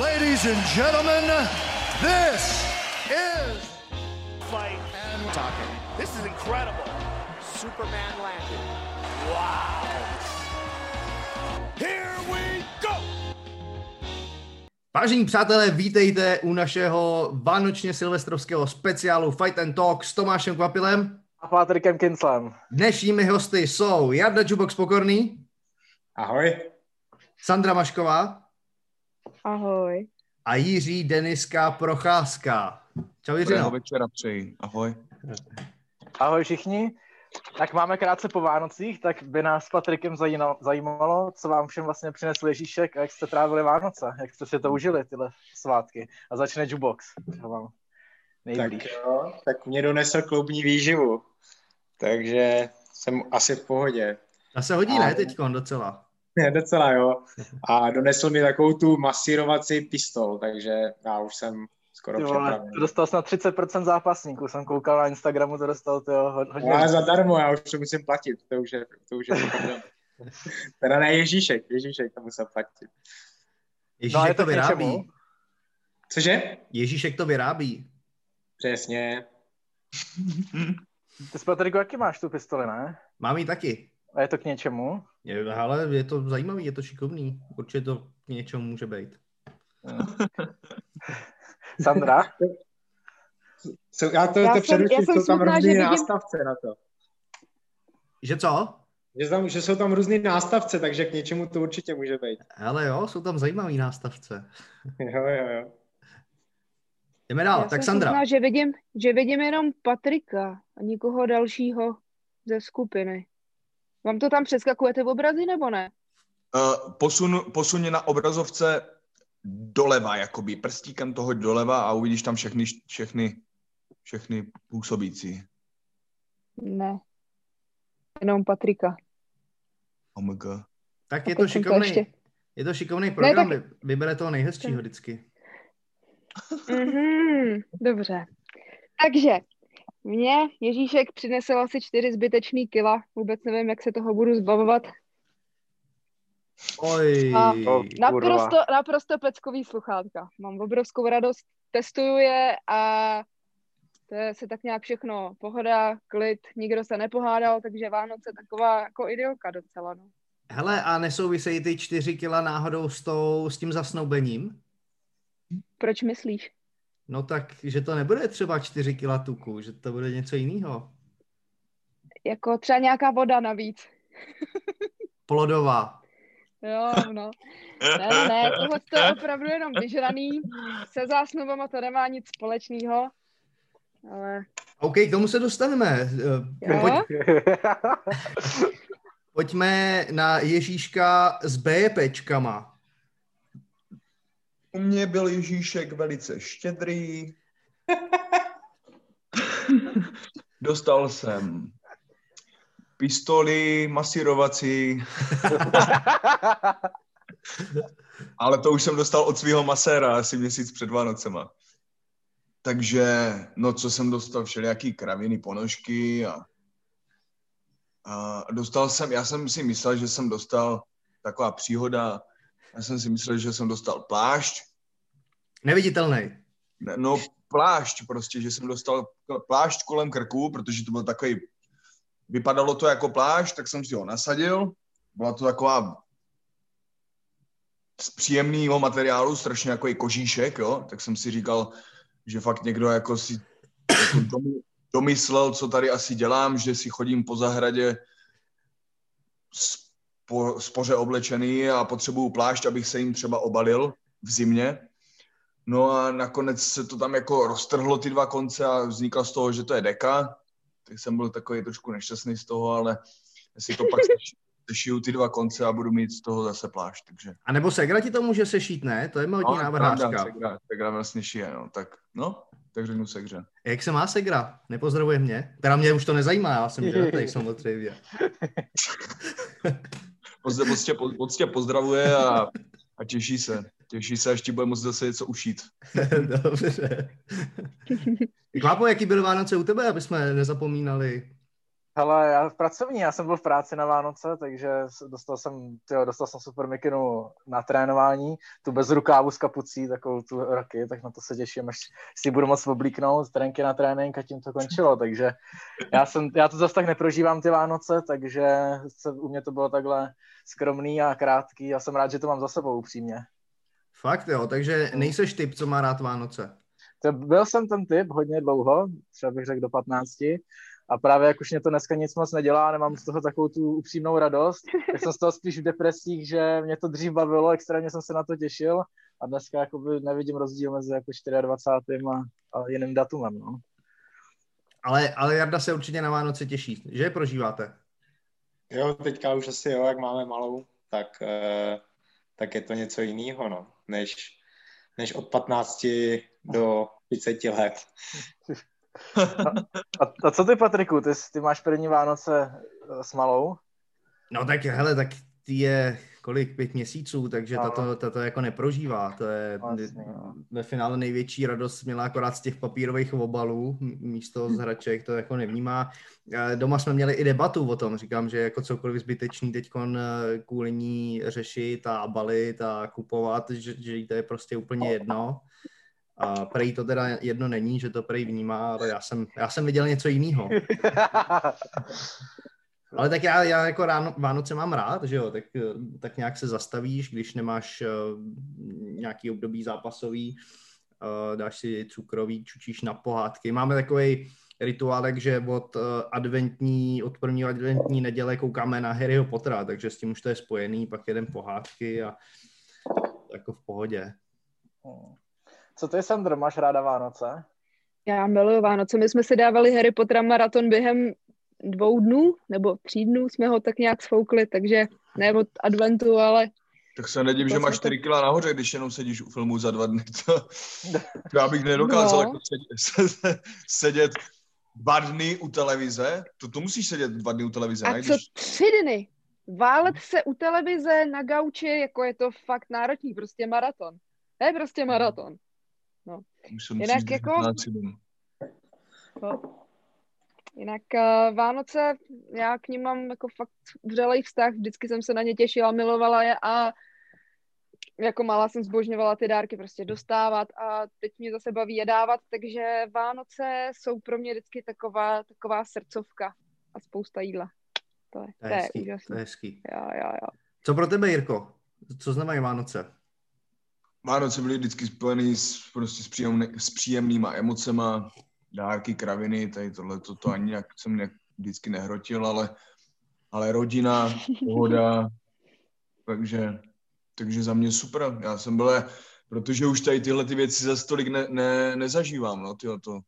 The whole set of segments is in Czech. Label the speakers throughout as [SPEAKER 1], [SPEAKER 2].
[SPEAKER 1] Ladies and gentlemen, this is
[SPEAKER 2] fight and talking. This is incredible. Superman landed. Wow. Here we go.
[SPEAKER 3] Vážení přátelé, vítejte u našeho vánočně silvestrovského speciálu Fight and Talk s Tomášem Kvapilem.
[SPEAKER 4] A Patrikem Kinslem.
[SPEAKER 3] Dnešními hosty jsou Jarda Čubok Pokorný.
[SPEAKER 4] Ahoj.
[SPEAKER 3] Sandra Mašková.
[SPEAKER 5] Ahoj.
[SPEAKER 3] A Jiří Deniska Procházka. Čau Jiří.
[SPEAKER 6] Dobrého večera přeji. Ahoj.
[SPEAKER 4] Ahoj všichni. Tak máme krátce po Vánocích, tak by nás s Patrikem zajímalo, co vám všem vlastně přinesl Ježíšek a jak jste trávili Vánoce, jak jste si to užili, tyhle svátky. A začne Jubox.
[SPEAKER 7] Tak jo, tak mě donesl kloubní výživu, takže jsem asi v pohodě.
[SPEAKER 3] Ta se hodí, a... ne, teďkon docela?
[SPEAKER 7] Ne, docela jo. A donesl mi takovou tu masírovací pistol, takže já už jsem skoro
[SPEAKER 4] Ty
[SPEAKER 7] připravený.
[SPEAKER 4] dostal jsem na 30% zápasníků, jsem koukal na Instagramu, to dostal to hodně.
[SPEAKER 7] No, ale zadarmo, já už to musím platit, to už je, to už je Teda ne Ježíšek, Ježíšek to musel platit.
[SPEAKER 3] Ježíšek no, to, to vyrábí.
[SPEAKER 7] Cože?
[SPEAKER 3] Ježíšek to vyrábí.
[SPEAKER 7] Přesně.
[SPEAKER 4] Ty s Patriku, jaký máš tu pistoli, ne?
[SPEAKER 3] Mám ji taky.
[SPEAKER 4] A je to k něčemu?
[SPEAKER 3] Je, ale je to zajímavý, je to šikovný. Určitě to k něčemu může být.
[SPEAKER 4] Sandra?
[SPEAKER 7] Já to, já to přeruším, jsou tam různé vidím... nástavce na to.
[SPEAKER 3] Že co?
[SPEAKER 7] Že, tam, že jsou tam různé nástavce, takže k něčemu to určitě může být.
[SPEAKER 3] Ale jo, jsou tam zajímavé nástavce.
[SPEAKER 7] jo, jo, jo.
[SPEAKER 3] Jdeme dál,
[SPEAKER 5] Já
[SPEAKER 3] tak Sandra.
[SPEAKER 5] Znal, že, vidím, že vidím jenom Patrika a nikoho dalšího ze skupiny. Vám to tam přeskakuje ty obrazy, nebo ne?
[SPEAKER 6] Uh, posun, posun na obrazovce doleva, jakoby prstíkem toho doleva a uvidíš tam všechny, všechny, všechny působící.
[SPEAKER 5] Ne. Jenom Patrika.
[SPEAKER 6] Oh my God.
[SPEAKER 3] Tak je to šikovný, to je to šikovný program, ne, tak... vybere toho nejhezčího vždycky.
[SPEAKER 5] Mm-hmm, dobře. Takže mě Ježíšek přinesl asi čtyři zbytečný kila. Vůbec nevím, jak se toho budu zbavovat.
[SPEAKER 3] Oj,
[SPEAKER 5] a naprosto, naprosto peckový sluchátka. Mám obrovskou radost, testuju je a to je se tak nějak všechno pohoda, klid, nikdo se nepohádal, takže Vánoce taková jako idylka docela. No.
[SPEAKER 3] Hele, a nesouvisejí ty čtyři kila náhodou s, tou, s tím zasnoubením?
[SPEAKER 5] Proč myslíš?
[SPEAKER 3] No tak, že to nebude třeba 4 kila tuku, že to bude něco jiného.
[SPEAKER 5] Jako třeba nějaká voda navíc.
[SPEAKER 3] Plodová.
[SPEAKER 5] Jo, no. Ne, ne, tohle to je opravdu jenom vyžraný. Se zásnubama to nemá nic společného. Ale...
[SPEAKER 3] OK, k tomu se dostaneme. Pojď... Pojďme na Ježíška s BPčkama.
[SPEAKER 6] U mě byl Ježíšek velice štědrý. Dostal jsem pistoli masírovací. Ale to už jsem dostal od svého maséra asi měsíc před Vánocema. Takže, no co jsem dostal, všelijaký kraviny, ponožky a, a dostal jsem, já jsem si myslel, že jsem dostal taková příhoda, já jsem si myslel, že jsem dostal plášť.
[SPEAKER 3] Neviditelný.
[SPEAKER 6] No plášť prostě, že jsem dostal plášť kolem krku, protože to byl takový, vypadalo to jako plášť, tak jsem si ho nasadil. Byla to taková z příjemného materiálu, strašně jako i kožíšek, jo, tak jsem si říkal, že fakt někdo jako si jako domyslel, co tady asi dělám, že si chodím po zahradě spo, spoře oblečený a potřebuju plášť, abych se jim třeba obalil v zimě. No a nakonec se to tam jako roztrhlo ty dva konce a vzniklo z toho, že to je deka. Tak jsem byl takový trošku nešťastný z toho, ale si to pak sešiju ty dva konce a budu mít z toho zase plášť. Takže...
[SPEAKER 3] A nebo Segra ti to může sešít, ne? To je modní no, návrhářka.
[SPEAKER 6] Segra, Segra vlastně šije, no. Tak, no, tak řeknu Segře.
[SPEAKER 3] Jak se má Segra? Nepozdravuje mě? Teda mě už to nezajímá, já jsem žádnej samozřejmě.
[SPEAKER 6] Prostě, prostě pozdravuje a, a těší se. Těší se, až ti bude moc zase něco ušít.
[SPEAKER 3] Dobře. Klápo, jaký byly Vánoce u tebe, aby jsme nezapomínali?
[SPEAKER 4] Hele, já v pracovní, já jsem byl v práci na Vánoce, takže dostal jsem, tyjo, dostal jsem super mikinu na trénování, tu bez rukávu s kapucí, takovou tu roky, tak na to se těším, až si budu moc oblíknout trenky na trénink a tím to končilo, takže já, jsem, já to zase tak neprožívám ty Vánoce, takže se, u mě to bylo takhle skromný a krátký, já jsem rád, že to mám za sebou upřímně.
[SPEAKER 3] Fakt jo, takže nejseš typ, co má rád Vánoce.
[SPEAKER 4] To byl jsem ten typ hodně dlouho, třeba bych řekl do 15, a právě jak už mě to dneska nic moc nedělá, nemám z toho takovou tu upřímnou radost, tak jsem z toho spíš v depresích, že mě to dřív bavilo, extrémně jsem se na to těšil a dneska jakoby nevidím rozdíl mezi jako 24. a, a jiným datumem. No.
[SPEAKER 3] Ale, ale Jarda se určitě na Vánoce těší. Že je prožíváte?
[SPEAKER 7] Jo, teďka už asi jo, jak máme malou, tak, eh, tak je to něco jiného, no, než, než od 15 do 30 let.
[SPEAKER 4] A, a co ty, Patriku, ty, ty máš první Vánoce eh, s malou?
[SPEAKER 3] No tak hele, tak ty je kolik, pět měsíců, takže no. tato, tato jako neprožívá. To je vlastně, no. ve finále největší radost měla akorát z těch papírových obalů místo z hraček, to jako nevnímá. Doma jsme měli i debatu o tom, říkám, že jako cokoliv zbytečný teď eh, kvůli ní řešit a balit a kupovat, že, že to je prostě úplně jedno. A prej to teda jedno není, že to prej vnímá, ale já jsem, já jsem viděl něco jiného. Ale tak já, já jako ráno, Vánoce mám rád, že jo, tak, tak nějak se zastavíš, když nemáš uh, nějaký období zápasový, uh, dáš si cukrový, čučíš na pohádky. Máme takový rituálek, že od uh, adventní, od prvního adventní neděle koukáme na Harryho Pottera, takže s tím už to je spojený, pak jeden pohádky a jako v pohodě.
[SPEAKER 4] Co ty, Sandro, máš ráda Vánoce?
[SPEAKER 5] Já miluji Vánoce. My jsme si dávali Harry Pottera maraton během dvou dnů, nebo tří dnů jsme ho tak nějak sfoukli, takže ne od adventu, ale...
[SPEAKER 6] Tak se nedím, že máš 4 kila nahoře, když jenom sedíš u filmu za dva dny. To, to já bych nedokázal no. jako sedět, sedět dva dny u televize. To, to musíš sedět dva dny u televize,
[SPEAKER 5] A
[SPEAKER 6] ne?
[SPEAKER 5] co když... tři dny? Válet se u televize na gauči, jako je to fakt náročný, prostě maraton. To je prostě maraton. No. Jinak jako... No. Jinak uh, Vánoce, já k ním mám jako fakt vřelej vztah, vždycky jsem se na ně těšila, milovala je a jako malá jsem zbožňovala ty dárky prostě dostávat a teď mě zase baví je dávat, takže Vánoce jsou pro mě vždycky taková, taková srdcovka a spousta jídla. To je, to je, to je hezký, úžasný.
[SPEAKER 3] To je hezký.
[SPEAKER 5] Jo, jo, jo.
[SPEAKER 3] Co pro tebe, Jirko? Co znamenají Vánoce?
[SPEAKER 6] Vánoce byly vždycky spojený s, prostě s, příjemný, s příjemnýma emocema, dárky, kraviny, tady tohle, to, to ani jak jsem ne, vždycky nehrotil, ale, ale rodina, pohoda, takže, takže za mě super. Já jsem byl, protože už tady tyhle ty věci za tolik ne, ne, nezažívám, no, tyhle to,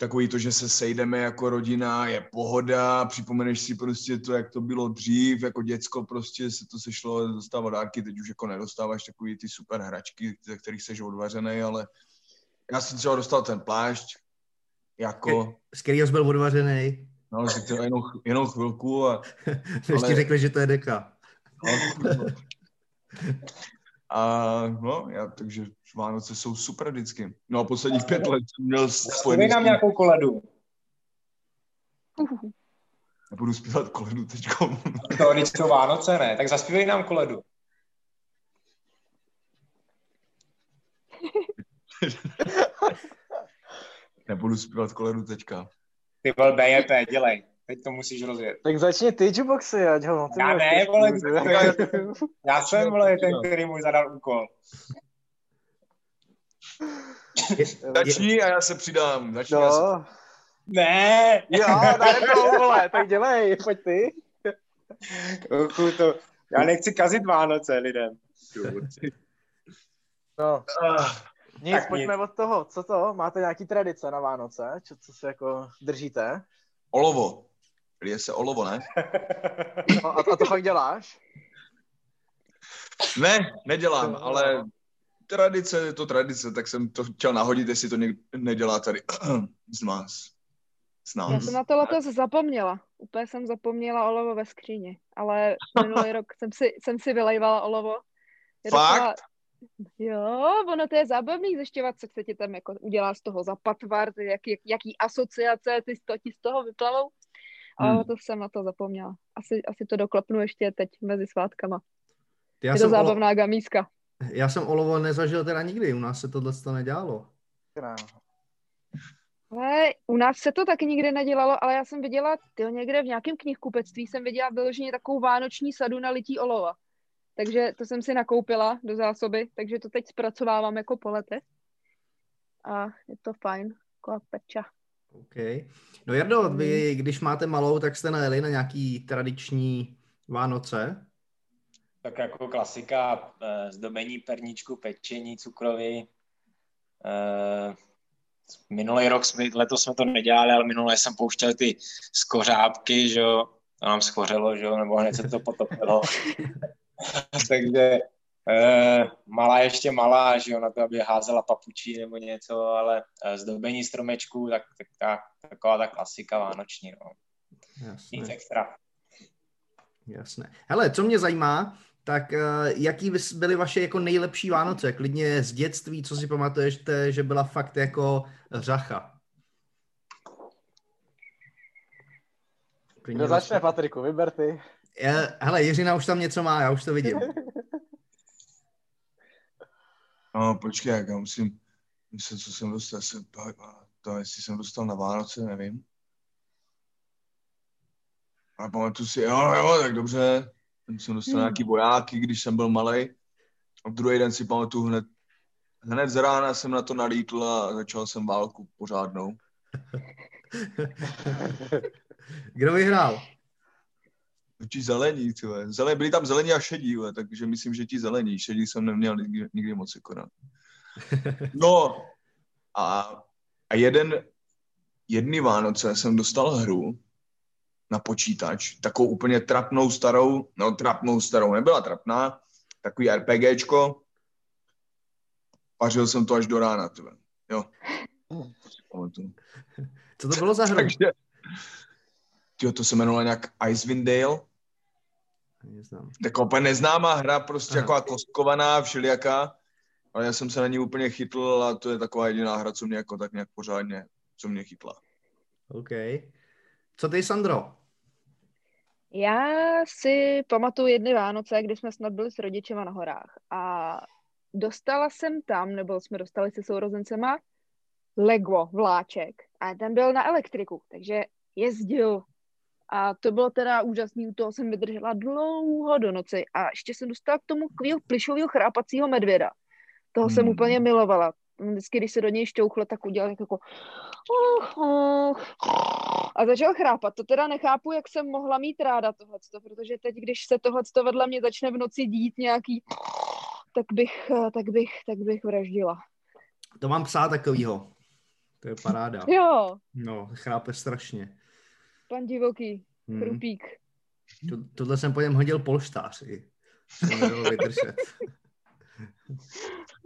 [SPEAKER 6] takový to, že se sejdeme jako rodina, je pohoda, připomeneš si prostě to, jak to bylo dřív, jako děcko prostě se to sešlo dostávat dárky, teď už jako nedostáváš takový ty super hračky, ze kterých seš odvařený, ale já jsem třeba dostal ten plášť, jako...
[SPEAKER 3] Z kterého byl odvařený?
[SPEAKER 6] No, že to jenom, jenom chvilku a...
[SPEAKER 3] ale... ti řekli, že to je deka. No,
[SPEAKER 6] a no, já, takže Vánoce jsou super vždycky. No a posledních pět let jsem měl
[SPEAKER 7] spojený... nám nějakou koledu.
[SPEAKER 6] Nebudu zpívat koledu teďko.
[SPEAKER 7] To, když jsou Vánoce, ne? Tak zaspívej nám koledu.
[SPEAKER 6] Nebudu zpívat koledu teďka.
[SPEAKER 7] Ty vole, BJP, dělej. Teď to musíš rozjet.
[SPEAKER 4] Tak začni ty jukeboxy, ať ho
[SPEAKER 7] Já ne, vole, já jsem, vole, ten, který mu zadal úkol.
[SPEAKER 6] Začni a já se přidám. Začni no.
[SPEAKER 7] se... Ne.
[SPEAKER 4] Jo, to, vole, tak dělej, pojď ty.
[SPEAKER 7] Uchu, to, já nechci kazit Vánoce lidem.
[SPEAKER 4] No. Nic, tak pojďme nic. od toho. Co to? Máte nějaký tradice na Vánoce? Co, co se jako držíte?
[SPEAKER 6] Olovo. Lije se olovo, ne?
[SPEAKER 4] No, a, a to fakt děláš?
[SPEAKER 6] Ne, nedělám, ale tradice je to tradice, tak jsem to chtěl nahodit, jestli to někdo nedělá tady z nás.
[SPEAKER 5] Z nás. Já jsem na to letos zapomněla. Úplně jsem zapomněla olovo ve skříni, ale minulý rok jsem si, jsem si vylejvala olovo.
[SPEAKER 6] Je Fakt? Taková...
[SPEAKER 5] Jo, ono to je zábavný zjišťovat, co se ti tam jako udělá z toho za patvar, jak, jak, jaký asociace ty z toho, ti z toho vyplavou. Hmm. to jsem na to zapomněla. Asi, asi to doklepnu ještě teď mezi svátkama.
[SPEAKER 3] Já
[SPEAKER 5] je to zábavná olo... gamíska.
[SPEAKER 3] Já jsem olovo nezažil teda nikdy, u nás se tohle to nedělalo.
[SPEAKER 5] Ale u nás se to taky nikdy nedělalo, ale já jsem viděla, tyjo, někde v nějakém knihkupectví jsem viděla vyloženě takovou vánoční sadu na lití olova. Takže to jsem si nakoupila do zásoby, takže to teď zpracovávám jako po letech. A je to fajn, jako peča.
[SPEAKER 3] OK. No Jardo, vy, když máte malou, tak jste najeli na nějaký tradiční Vánoce?
[SPEAKER 8] Tak jako klasika, eh, zdobení perníčku, pečení, cukroví. Eh, minulý rok, jsme, letos jsme to nedělali, ale minulé jsem pouštěl ty skořápky, že jo, to nám schořelo, že jo, nebo hned se to potopilo. Takže e, malá ještě malá, že jo, na to, aby házela papučí nebo něco, ale e, zdobení stromečků, tak, tak, tak taková ta klasika vánoční, no. Jasné. Nic extra.
[SPEAKER 3] Jasné. Hele, co mě zajímá, tak uh, jaký byly vaše jako nejlepší Vánoce? Klidně z dětství, co si pamatuješ, že byla fakt jako řacha?
[SPEAKER 4] Kdo začne, Patriku? Vyber ty.
[SPEAKER 3] Já, hele, Jiřina už tam něco má, já už to vidím.
[SPEAKER 6] no, počkej, já musím myslím, co jsem dostal, jsem, to, jestli jsem dostal na Vánoce, nevím. A pamatuju si, jo, jo, tak dobře, jsem dostal hmm. nějaký vojáky, když jsem byl malý. A druhý den si pamatuju hned, hned z rána jsem na to nalítl a začal jsem válku pořádnou.
[SPEAKER 3] Kdo vyhrál?
[SPEAKER 6] Ti zelení, tyhle. Zelení, byli tam zelení a šedí, tyhle, takže myslím, že ti zelení. Šedí jsem neměl nikdy, nikdy moc akorát. No a, a jeden, jedny Vánoce jsem dostal hru, na počítač, takovou úplně trapnou starou, no trapnou starou, nebyla trapná, takový RPGčko. Pařil jsem to až do rána, tebe. Jo.
[SPEAKER 3] Co to bylo za hru? Takže,
[SPEAKER 6] tyjo, to se jmenovalo nějak Icewind Dale. Neznám. Taková úplně neznámá hra, prostě Aha. jako kostkovaná, všelijaká. Ale já jsem se na ní úplně chytl a to je taková jediná hra, co mě jako tak nějak pořádně, co mě chytla.
[SPEAKER 3] OK. Co ty, Sandro?
[SPEAKER 5] Já si pamatuju jedny Vánoce, kdy jsme snad byli s rodičema na horách a dostala jsem tam, nebo jsme dostali se sourozencema, Lego vláček a ten byl na elektriku, takže jezdil a to bylo teda úžasný, u toho jsem vydržela dlouho do noci a ještě jsem dostala k tomu kvíl plišového chrápacího medvěda. Toho hmm. jsem úplně milovala vždycky, když se do něj šťouchlo, tak udělal jako uh, uh, a začal chrápat. To teda nechápu, jak jsem mohla mít ráda tohleto, protože teď, když se tohleto vedle mě začne v noci dít nějaký, tak bych, tak bych, tak bych vraždila.
[SPEAKER 3] To mám psá takovýho. To je paráda.
[SPEAKER 5] Jo.
[SPEAKER 3] No, chrápe strašně.
[SPEAKER 5] Pan divoký, hmm. chrupík.
[SPEAKER 3] To, tohle jsem po něm hodil polštář i. vydržet.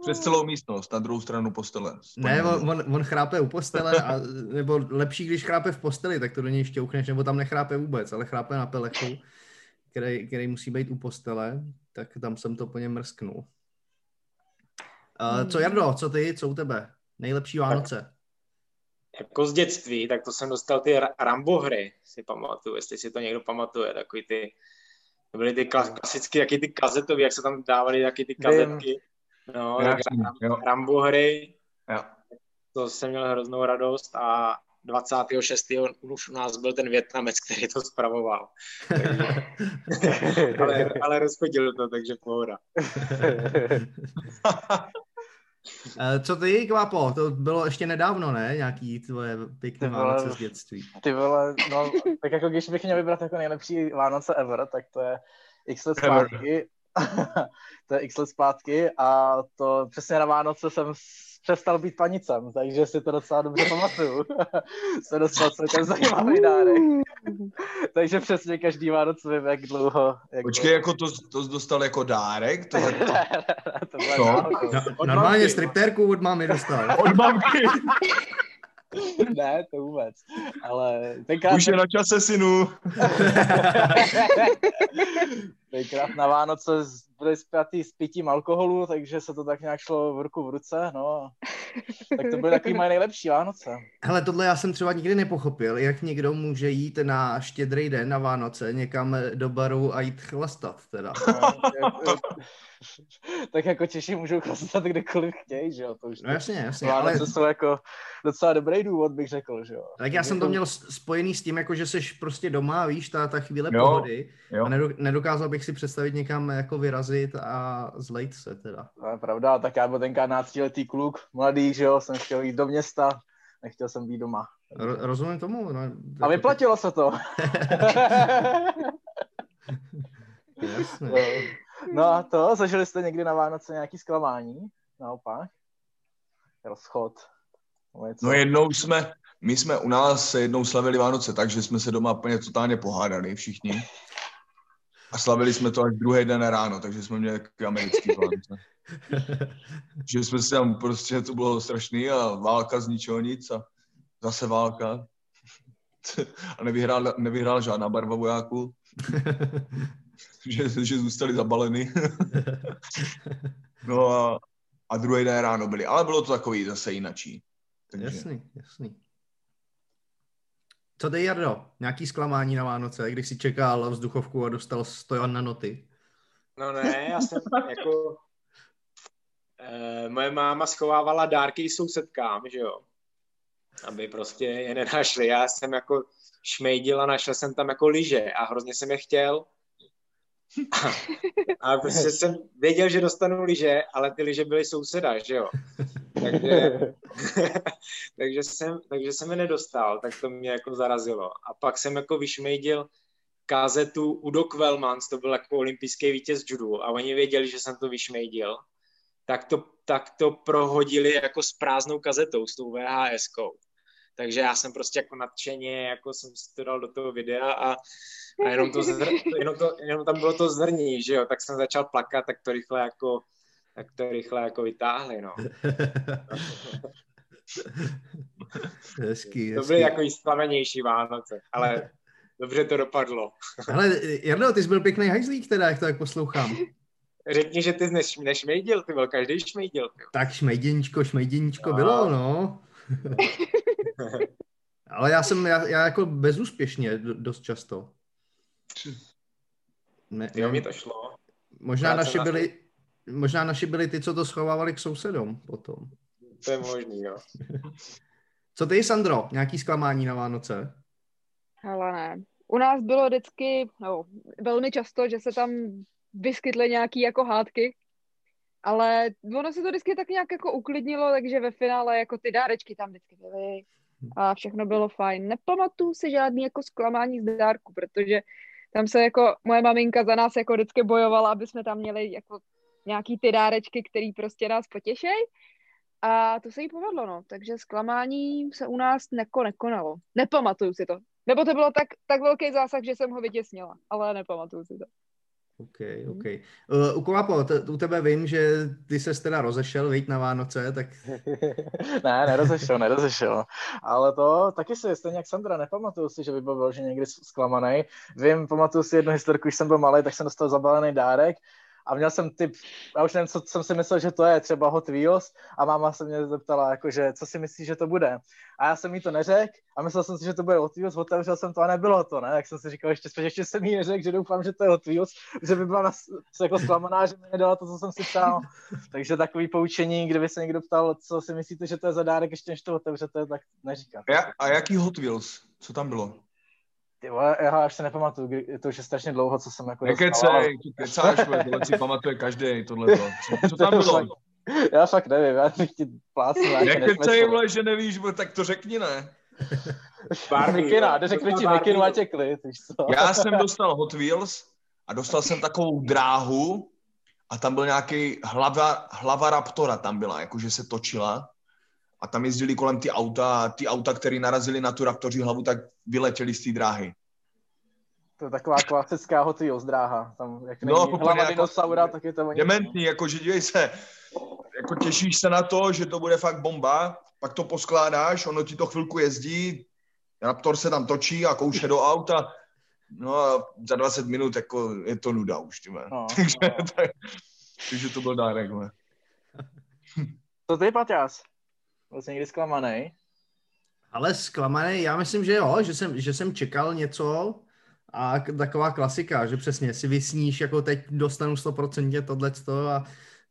[SPEAKER 6] Přes celou místnost, na druhou stranu postele.
[SPEAKER 3] Ne, on, on, on chrápe u postele, a, nebo lepší, když chrápe v posteli, tak to do něj šťouchneš, nebo tam nechrápe vůbec, ale chrápe na pelechu, který, který musí být u postele, tak tam jsem to po něm mrsknul. Uh, co Jardo, co ty, co u tebe? Nejlepší Vánoce? Tak,
[SPEAKER 8] jako z dětství, tak to jsem dostal ty Rambo hry, si pamatuju, jestli si to někdo pamatuje, takový ty, to byly ty klasické, jaký ty kazetové, jak se tam dávaly, jaký ty kazetky. No, Jasný, Rambo hry, jo. to jsem měl hroznou radost a 26. už u nás byl ten Větnamec, který to spravoval. ale, ale rozchodil to, takže pohoda.
[SPEAKER 3] Eh, co ty, Kvapo? To bylo ještě nedávno, ne? Nějaký tvoje pěkné Vánoce z dětství.
[SPEAKER 4] Ty vole, no, tak jako když bych měl vybrat jako nejlepší Vánoce ever, tak to je x let zpátky. to je x let zpátky a to přesně na Vánoce jsem přestal být panicem, takže si to docela dobře pamatuju. jsem dostal ten zajímavý dárek. takže přesně každý Vánoc vím, jak dlouho. Jak
[SPEAKER 6] Počkej, dlouho. jako to, to dostal jako dárek? To, je...
[SPEAKER 3] to, to Na, normálně striptérku od mámy dostal.
[SPEAKER 6] od mamky.
[SPEAKER 4] ne, to vůbec. Ale
[SPEAKER 6] tenkrát... Už je na čase, synu.
[SPEAKER 4] tenkrát na Vánoce byli spjatý s pitím alkoholu, takže se to tak nějak šlo v ruku v ruce, no. Tak to byly takový moje nejlepší Vánoce.
[SPEAKER 3] Hele, tohle já jsem třeba nikdy nepochopil, jak někdo může jít na štědrý den na Vánoce někam do baru a jít chlastat teda. No,
[SPEAKER 4] tak jako Češi můžou chlastat kdekoliv chtějí, že jo? To už
[SPEAKER 3] no jasně, jasně.
[SPEAKER 4] Ale to jsou jako docela dobrý důvod, bych řekl, že jo.
[SPEAKER 3] Tak já jsem to jako- měl spojený s tím, jako že jsi prostě doma, víš, ta, ta chvíle jo, pohody jo. a nedokázal bych si představit někam jako vyrazit a zlejt se teda.
[SPEAKER 4] To je pravda, tak já byl tenkrát náctiletý kluk, mladý, že jo, jsem chtěl jít do města, nechtěl jsem být doma.
[SPEAKER 3] Ro- rozumím tomu. No,
[SPEAKER 4] a vyplatilo se to.
[SPEAKER 3] Jasně.
[SPEAKER 4] No a to, zažili jste někdy na Vánoce nějaký zklamání? Naopak? Rozchod?
[SPEAKER 6] No jednou jsme, my jsme u nás jednou slavili Vánoce tak, že jsme se doma úplně totálně pohádali všichni. A slavili jsme to až druhý den ráno, takže jsme měli takový americký Vánoce. že jsme si tam prostě, to bylo strašný a válka z ničeho nic a zase válka. a nevyhrál, nevyhrál žádná barva vojáků. že, že zůstali zabaleny. no a, a druhý den ráno byli, ale bylo to takový zase jinačí.
[SPEAKER 3] Takže... Jasný, jasný. Co ty, Jardo? Nějaký zklamání na Vánoce, když jsi čekal vzduchovku a dostal stojan na noty?
[SPEAKER 8] No ne, já jsem jako... Eh, moje máma schovávala dárky sousedkám, že jo? Aby prostě je nenašli. Já jsem jako šmejdil a našel jsem tam jako lyže a hrozně jsem je chtěl. A prostě jsem věděl, že dostanu lyže, ale ty lyže byly souseda, že jo. Takže, takže, jsem, takže jsem je nedostal, tak to mě jako zarazilo. A pak jsem jako vyšmejdil kazetu Udo Kvelmans, to byl jako olympijský vítěz judu a oni věděli, že jsem to vyšmejdil, tak to, tak to prohodili jako s prázdnou kazetou, s tou VHS-kou. Takže já jsem prostě jako nadšeně, jako jsem si to dal do toho videa a a jenom, to zr, jenom, to, jenom tam bylo to zrní, že jo, tak jsem začal plakat, tak to rychle jako, tak to rychle jako vytáhli, no.
[SPEAKER 3] hezký,
[SPEAKER 8] To byly jako splavenější Vánoce, ale dobře to dopadlo.
[SPEAKER 3] Ale Jarno, ty jsi byl pěkný hajzlík teda, jak to tak poslouchám.
[SPEAKER 8] Řekni, že ty jsi neš, nešmejdil, ty byl, každý šmejdil. Ty.
[SPEAKER 3] Tak šmejděníčko, šmejděníčko no. bylo, no. Ale já jsem, já, já jako bezúspěšně dost často.
[SPEAKER 8] Ne, jo, mi to šlo.
[SPEAKER 3] Možná naši, byli, možná naši byli ty, co to schovávali k sousedům potom.
[SPEAKER 8] To je možný, jo.
[SPEAKER 3] Co ty, Sandro? Nějaký zklamání na Vánoce?
[SPEAKER 5] Ale ne. U nás bylo vždycky, no, velmi často, že se tam vyskytly nějaký jako hádky, ale ono se to vždycky tak nějak jako uklidnilo, takže ve finále jako ty dárečky tam vždycky byly a všechno bylo fajn. Nepamatuju si žádný jako zklamání z dárku, protože tam se jako moje maminka za nás jako vždycky bojovala, aby jsme tam měli jako nějaký ty dárečky, který prostě nás potěšej. A to se jí povedlo, no. Takže zklamání se u nás neko nekonalo. Nepamatuju si to. Nebo to bylo tak, tak velký zásah, že jsem ho vytěsnila, ale nepamatuju si to.
[SPEAKER 3] OK, OK. Uh, u Kolapo, t- u tebe vím, že ty se teda rozešel, vejít na Vánoce, tak...
[SPEAKER 4] ne, nerozešel, nerozešel. Ale to taky si, stejně jak Sandra, nepamatuju si, že by byl že někdy zklamaný. Vím, pamatuju si jednu historku, když jsem byl malý, tak jsem dostal zabalený dárek a měl jsem typ, já už nevím, co jsem si myslel, že to je, třeba Hot Wheels a máma se mě zeptala, jakože, co si myslíš, že to bude. A já jsem jí to neřekl a myslel jsem si, že to bude Hot Wheels, otevřel jsem to a nebylo to, ne? Jak jsem si říkal, ještě, ještě jsem jí neřekl, že doufám, že to je Hot Wheels, že by byla na, jako zklamaná, že mi nedala to, co jsem si přál. Takže takový poučení, kdyby se někdo ptal, co si myslíte, že to je za dárek, ještě než to otevřete, tak neříkat.
[SPEAKER 6] A, a jaký Hot Wheels? Co tam bylo?
[SPEAKER 4] Ty vole, já až se nepamatuju, to už je strašně dlouho, co jsem jako
[SPEAKER 6] Nekecej, kecáš, tohle si pamatuje každý, tohle. Co, co tam bylo?
[SPEAKER 4] Já fakt nevím, já bych ti plácnu.
[SPEAKER 6] Nekecej, vole, že nevíš, bo, tak to řekni, ne?
[SPEAKER 4] Mikina, řekni ti Mikinu a tě klid, co?
[SPEAKER 6] Já jsem dostal Hot Wheels a dostal jsem takovou dráhu a tam byl nějaký hlava, hlava Raptora tam byla, jakože se točila a tam jezdili kolem ty auta a ty auta, které narazili na tu Raptoři hlavu, tak vyletěli z té dráhy.
[SPEAKER 4] To je taková klasická Hot Wheels dráha. Tam, jak no, hlava jako, dinosaura, tak je to...
[SPEAKER 6] Dementní, jako, že dívej se, jako těšíš se na to, že to bude fakt bomba, pak to poskládáš, ono ti to chvilku jezdí, Raptor se tam točí a kouše do auta No a za 20 minut jako je to nuda už, tyme. No, takže, no. Tak, takže to byl dárek, ne?
[SPEAKER 4] Co ty, Paťás? Vlastně někdy zklamaný?
[SPEAKER 3] Ale zklamaný, já myslím, že jo, že jsem, že jsem čekal něco a taková klasika, že přesně si vysníš, jako teď dostanu 100% tohleto a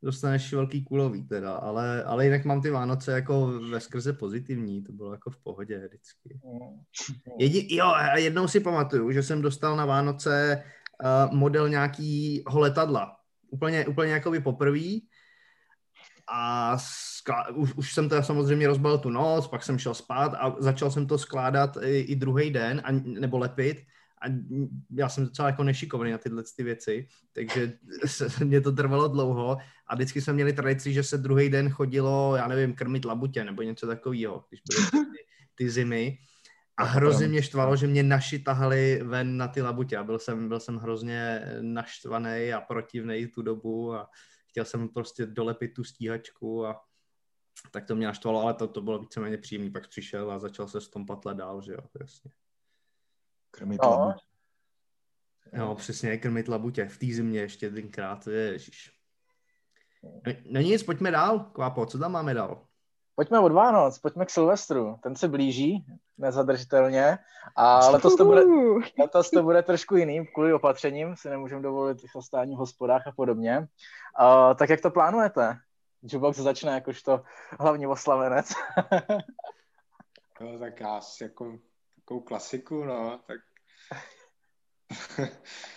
[SPEAKER 3] dostaneš velký kulový teda, ale, ale jinak mám ty Vánoce jako ve skrze pozitivní, to bylo jako v pohodě vždycky. Jedi, jo, a jednou si pamatuju, že jsem dostal na Vánoce uh, model nějakýho letadla, úplně, úplně jako by poprvý a skla- už, už jsem teda samozřejmě rozbal tu noc, pak jsem šel spát a začal jsem to skládat i, i druhý den, a, nebo lepit. A já jsem docela jako nešikovný na tyhle ty věci, takže mě to trvalo dlouho. A vždycky jsme měli tradici, že se druhý den chodilo, já nevím, krmit labutě nebo něco takového, když byly ty, ty zimy. A hrozně mě štvalo, že mě naši tahali ven na ty labutě. A byl jsem, byl jsem hrozně naštvaný a protivný tu dobu a chtěl jsem prostě dolepit tu stíhačku a tak to mě naštvalo, ale to, to bylo víceméně příjemný. Pak přišel a začal se s tom patlat dál, že jo, jasně.
[SPEAKER 6] Krmit no. labutě.
[SPEAKER 3] No, přesně, krmit labutě. V té zimě ještě tenkrát, ježiš. No, no nic, pojďme dál, Kvápo, co tam máme dál?
[SPEAKER 4] Pojďme od Vánoc, pojďme k Silvestru. Ten se blíží nezadržitelně a letos to, bude, letos to bude trošku jiný, kvůli opatřením si nemůžeme dovolit chostání v hospodách a podobně. Uh, tak jak to plánujete? Jukebox začne jakožto hlavní oslavenec.
[SPEAKER 8] no, tak já si jako takovou klasiku, no, tak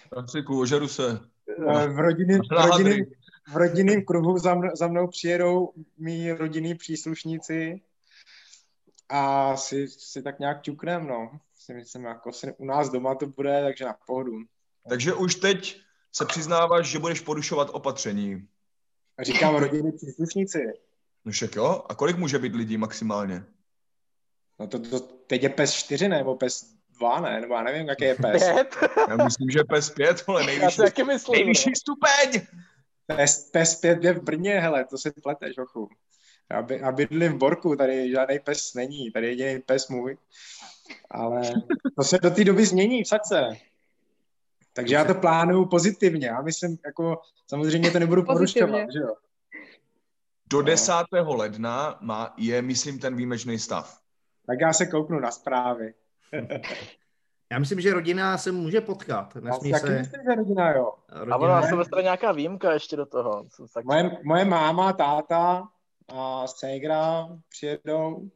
[SPEAKER 6] Klasiku, ožeru se.
[SPEAKER 8] V rodinném, v rodinném, v rodinném kruhu za, mnou, za mnou přijedou mý rodinní příslušníci a si, si tak nějak ťuknem, no. Si myslím, jako si u nás doma to bude, takže na pohodu.
[SPEAKER 6] Takže už teď se přiznáváš, že budeš porušovat opatření.
[SPEAKER 8] A říkám rodinní příslušníci.
[SPEAKER 6] No však jo, a kolik může být lidí maximálně?
[SPEAKER 8] No to, to teď je PES 4 nebo PES 2, ne? Nebo já nevím, jaký je PES.
[SPEAKER 4] Pět?
[SPEAKER 6] Já myslím, že PES 5, ale nejvyšší,
[SPEAKER 4] taky myslím,
[SPEAKER 6] nejvyšší
[SPEAKER 4] no.
[SPEAKER 6] stupeň.
[SPEAKER 8] PES, PES 5 je v Brně, hele, to si pleteš, ochu. Já, by, já bydlím v Borku, tady žádný pes není, tady je jediný pes můj. Ale to se do té doby změní, v se. Takže já to plánuju pozitivně. Já myslím, jako samozřejmě to nebudu porušovat, že jo.
[SPEAKER 6] Do 10. ledna má, je, myslím, ten výjimečný stav.
[SPEAKER 8] Tak já se kouknu na zprávy.
[SPEAKER 3] Já myslím, že rodina se může potkat. Nesmí
[SPEAKER 8] já
[SPEAKER 3] se...
[SPEAKER 8] myslím, že rodina, jo.
[SPEAKER 3] Rodina...
[SPEAKER 4] A ono na Silvestra nějaká výjimka ještě do toho. Co tak...
[SPEAKER 8] Moje, moje máma, táta a ségra přijedou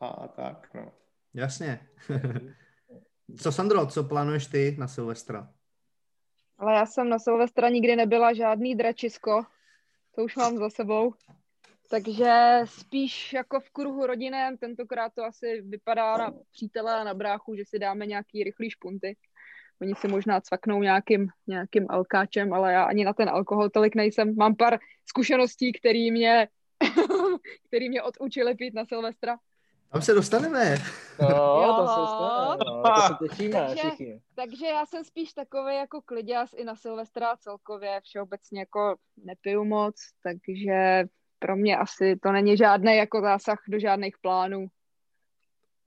[SPEAKER 8] a tak, no.
[SPEAKER 3] Jasně. co Sandro, co plánuješ ty na Silvestra?
[SPEAKER 5] Ale já jsem na Silvestra nikdy nebyla žádný dračisko. To už mám za sebou. Takže spíš jako v kruhu rodinem, tentokrát to asi vypadá na přítele a na bráchu, že si dáme nějaký rychlý špunty. Oni si možná cvaknou nějakým, nějakým alkáčem, ale já ani na ten alkohol tolik nejsem. Mám pár zkušeností, který mě, který mě odučili pít na Silvestra.
[SPEAKER 3] Tam se dostaneme.
[SPEAKER 4] No, to se dostaneme. No, to se těšíme
[SPEAKER 5] takže,
[SPEAKER 4] všichni.
[SPEAKER 5] takže já jsem spíš takový jako kliděs i na Silvestra celkově. Všeobecně jako nepiju moc, takže pro mě asi to není žádný jako zásah do žádných plánů.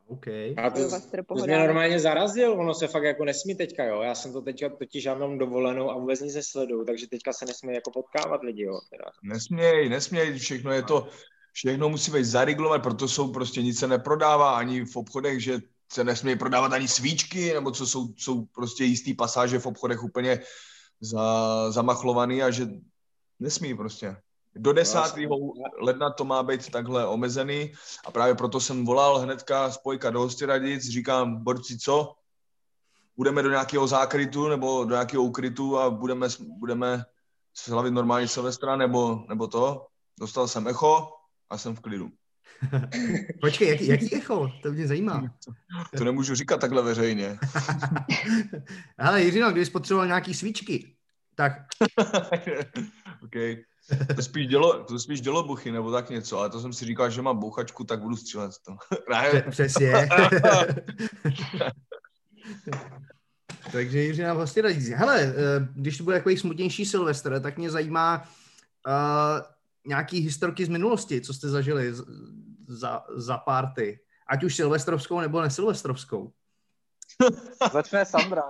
[SPEAKER 3] OK.
[SPEAKER 8] A to, to mě normálně zarazil, ono se fakt jako nesmí teďka, jo. Já jsem to teďka totiž žádnou dovolenou a vůbec nic nesleduju, takže teďka se nesmí jako potkávat lidi, jo. Teda.
[SPEAKER 6] Nesměj, nesměj, všechno je to, všechno musí být zaregulovat, proto jsou prostě nic se neprodává ani v obchodech, že se nesmí prodávat ani svíčky, nebo co jsou, jsou prostě jistý pasáže v obchodech úplně za, zamachlovaný a že nesmí prostě. Do 10. ledna to má být takhle omezený a právě proto jsem volal hnedka spojka do Hostiradic, říkám, borci, co? Budeme do nějakého zákrytu nebo do nějakého ukrytu a budeme, budeme slavit normálně Silvestra nebo, nebo to? Dostal jsem echo a jsem v klidu.
[SPEAKER 3] Počkej, jaký, jaký echo? To mě zajímá.
[SPEAKER 6] To nemůžu říkat takhle veřejně.
[SPEAKER 3] Hele, Jiřino, kdybys potřeboval nějaký svíčky, tak...
[SPEAKER 6] okay. To spíš, dělo, to spíš dělobuchy nebo tak něco, ale to jsem si říkal, že mám bouchačku, tak budu střílet to.
[SPEAKER 3] Přesně. Takže Jiří nám vlastně radí. Hele, eh, když to bude takový smutnější Silvestr, tak mě zajímá uh, nějaký historky z minulosti, co jste zažili za, za párty. Ať už silvestrovskou nebo nesilvestrovskou.
[SPEAKER 4] Začne Sandra.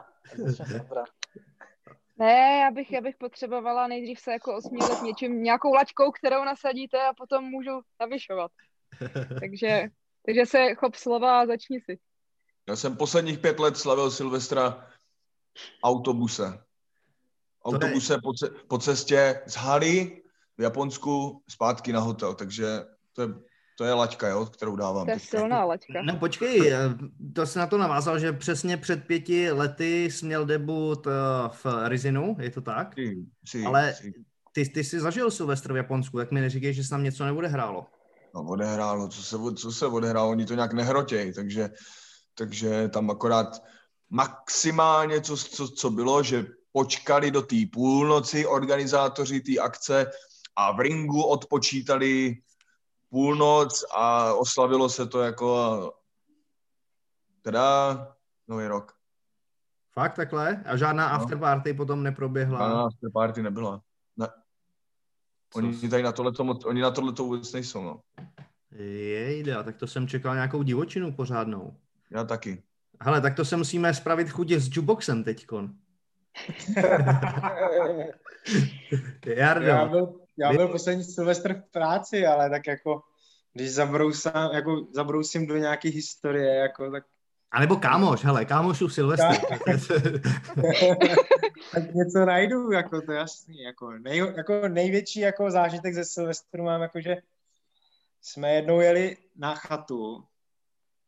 [SPEAKER 5] Ne, já bych, já bych potřebovala nejdřív se jako osmílet něčím, nějakou laťkou, kterou nasadíte a potom můžu navyšovat. takže, takže se chop slova a začni si.
[SPEAKER 6] Já jsem posledních pět let slavil Silvestra autobuse. Autobuse po, ce- po cestě z Hary v Japonsku zpátky na hotel, takže to je to je laťka, jo, kterou dávám.
[SPEAKER 5] To je silná laťka.
[SPEAKER 3] No počkej, eh, to se na to navázal, že přesně před pěti lety jsi měl debut eh, v Rizinu, je to tak?
[SPEAKER 6] Sí, sí,
[SPEAKER 3] Ale
[SPEAKER 6] sí.
[SPEAKER 3] ty, ty jsi zažil Silvestr v Japonsku, tak mi neříkej, že se tam něco neodehrálo.
[SPEAKER 6] No, odehrálo, co se, co se odehrálo, oni to nějak nehrotějí, takže, takže tam akorát maximálně, co, co, co bylo, že počkali do té půlnoci organizátoři té akce a v ringu odpočítali půlnoc a oslavilo se to jako teda nový rok.
[SPEAKER 3] Fakt takhle? A žádná
[SPEAKER 6] No.
[SPEAKER 3] afterparty potom neproběhla?
[SPEAKER 6] A after party nebyla. Ne. Oni tady na tohle oni na tohle vůbec nejsou, no.
[SPEAKER 3] Jejda, tak to jsem čekal nějakou divočinu pořádnou.
[SPEAKER 6] Já taky.
[SPEAKER 3] Hele, tak to se musíme spravit chudě s juboxem teďkon. Jardo,
[SPEAKER 8] Já byl, já byl poslední Silvestr v práci, ale tak jako, když zabrousím, jako zabrousím do nějaké historie, jako, tak,
[SPEAKER 3] a nebo kámoš, hele, kámošu Silvestr.
[SPEAKER 8] tak něco najdu, jako to je jasný. Jako, nej, jako největší jako zážitek ze Silvestru mám, jako, že jsme jednou jeli na chatu,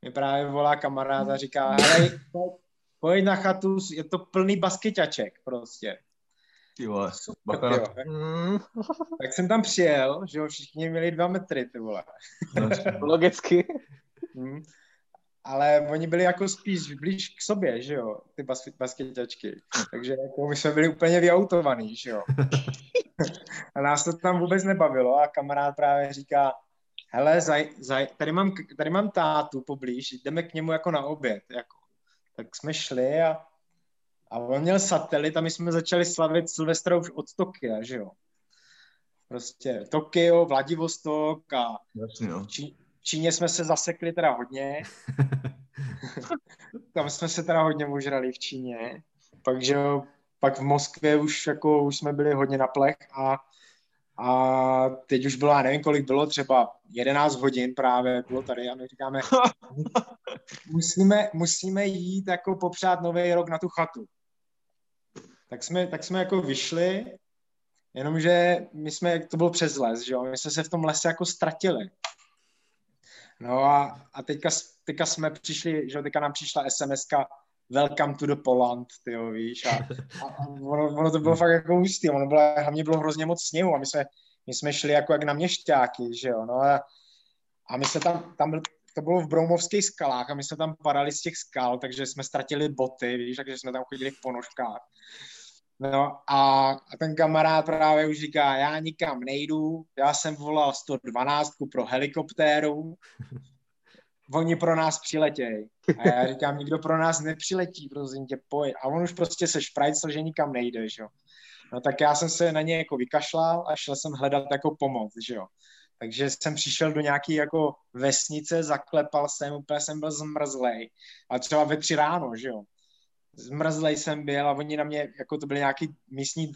[SPEAKER 8] mi právě volá kamarád a říká, hele, pojď na chatu, je to plný baskyťaček prostě.
[SPEAKER 6] Ty vole,
[SPEAKER 8] Super, jo. Tak jsem tam přijel, že jo, všichni měli dva metry, ty vole.
[SPEAKER 4] Logicky.
[SPEAKER 8] Hmm. Ale oni byli jako spíš blíž k sobě, že jo, ty bas, baskyťačky. Takže jako my jsme byli úplně vyautovaný, že jo. A nás to tam vůbec nebavilo a kamarád právě říká, hele, zaj, zaj, tady, mám, tady mám tátu poblíž, jdeme k němu jako na oběd, jako. Tak jsme šli a, a on měl satelit a my jsme začali slavit Silvestra už od Tokia, že jo. Prostě Tokio, Vladivostok a
[SPEAKER 6] Jasně, no.
[SPEAKER 8] Čí, Číně jsme se zasekli teda hodně. Tam jsme se teda hodně ožrali v Číně. Takže pak v Moskvě už jako už jsme byli hodně na plech a, a teď už bylo, já nevím, kolik bylo, třeba 11 hodin právě bylo tady a my říkáme, musíme, musíme jít jako popřát nový rok na tu chatu. Tak jsme, tak jsme jako vyšli, jenomže my jsme, to bylo přes les, že jo, my jsme se v tom lese jako ztratili. No a, a teďka, teďka jsme přišli, že teďka nám přišla SMS-ka Welcome to the Poland, ty jo, víš, a, a, ono, ono, to bylo fakt jako hustý, ono bylo, hlavně bylo hrozně moc sněhu a my jsme, my jsme šli jako jak na měšťáky, že jo, no a, a my jsme tam, tam byl, to bylo v Broumovských skalách a my jsme tam padali z těch skal, takže jsme ztratili boty, víš, takže jsme tam chodili v ponožkách. No a, a ten kamarád právě už říká, já nikam nejdu, já jsem volal 112 pro helikoptéru, oni pro nás přiletějí. A já říkám, nikdo pro nás nepřiletí, prosím tě, pojď. A on už prostě se šprajcl, že nikam nejde, že jo. No tak já jsem se na ně jako vykašlal a šel jsem hledat jako pomoc, že jo. Takže jsem přišel do nějaký jako vesnice, zaklepal jsem, úplně jsem byl zmrzlej. A třeba ve tři ráno, že jo zmrzlej jsem byl a oni na mě, jako to byli nějaký místní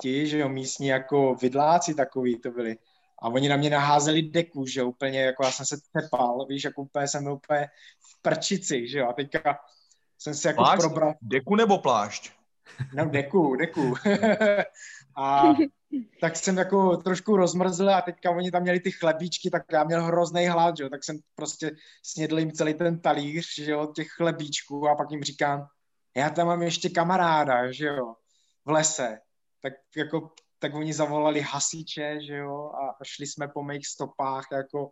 [SPEAKER 8] ti, že jo, místní jako vidláci takový to byli. A oni na mě naházeli deku, že jo, úplně, jako já jsem se tepal, víš, jako úplně jsem byl úplně v prčici, že jo, a teďka jsem se jako
[SPEAKER 6] Plášť?
[SPEAKER 8] probral.
[SPEAKER 6] Deku nebo plášť?
[SPEAKER 8] No, deku, deku. a tak jsem jako trošku rozmrzl a teďka oni tam měli ty chlebíčky, tak já měl hrozný hlad, že jo, tak jsem prostě snědl jim celý ten talíř, že jo, těch chlebíčků a pak jim říkám, já tam mám ještě kamaráda, že jo, v lese. Tak jako, tak oni zavolali hasiče, že jo, a šli jsme po mých stopách jako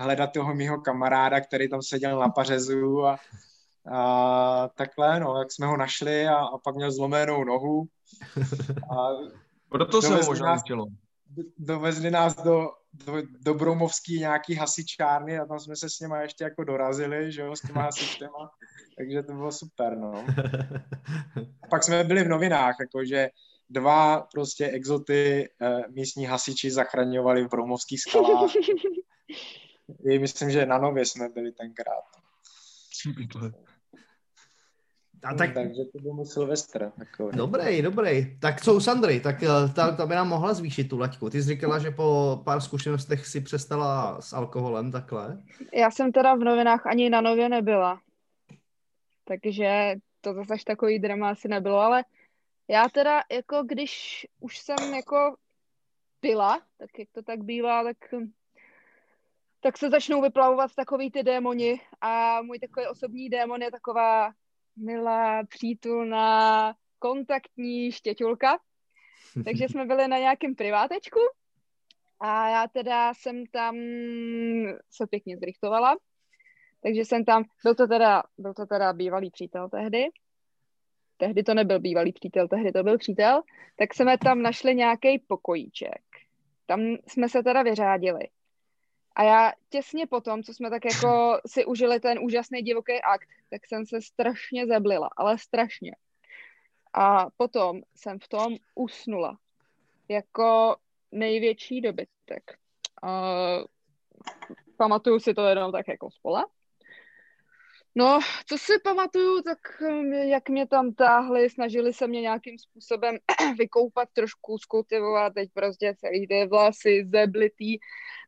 [SPEAKER 8] hledat toho mýho kamaráda, který tam seděl na pařezu a, a takhle, no, jak jsme ho našli a, a pak měl zlomenou nohu. A
[SPEAKER 6] Proto se
[SPEAKER 8] dovezli
[SPEAKER 6] možná
[SPEAKER 8] nás-. Dovezli nás do, do, do Broumovský nějaký hasičárny a tam jsme se s nima ještě jako dorazili, že jo, s těma hasičema, takže to bylo super, no. A pak jsme byli v novinách, jakože dva prostě exoty eh, místní hasiči zachraňovali v Broumovských skalách. I myslím, že na Nově jsme byli tenkrát. A tak... Takže to byl můj Silvestr. Takový.
[SPEAKER 3] Dobrý, dobrý. Tak co u Sandry, tak eh, ta, ta by nám mohla zvýšit tu laťku. Ty jsi říkala, že po pár zkušenostech si přestala s alkoholem takhle.
[SPEAKER 5] Já jsem teda v novinách ani na nově nebyla. Takže to zase až takový drama asi nebylo, ale já teda jako když už jsem jako pila, tak jak to tak bývá, tak tak se začnou vyplavovat takový ty démoni a můj takový osobní démon je taková milá, přítulná, kontaktní štěťulka. Takže jsme byli na nějakém privátečku a já teda jsem tam se pěkně zrychtovala. Takže jsem tam, byl to teda, byl to teda bývalý přítel tehdy. Tehdy to nebyl bývalý přítel, tehdy to byl přítel. Tak jsme tam našli nějaký pokojíček. Tam jsme se teda vyřádili. A já těsně potom, co jsme tak jako si užili ten úžasný divoký akt, tak jsem se strašně zeblila, ale strašně. A potom jsem v tom usnula. Jako největší dobytek. Uh, pamatuju si to jenom tak jako spola. No, co si pamatuju, tak um, jak mě tam táhli, snažili se mě nějakým způsobem vykoupat, trošku skultivovat, teď prostě celý ty vlasy zeblitý.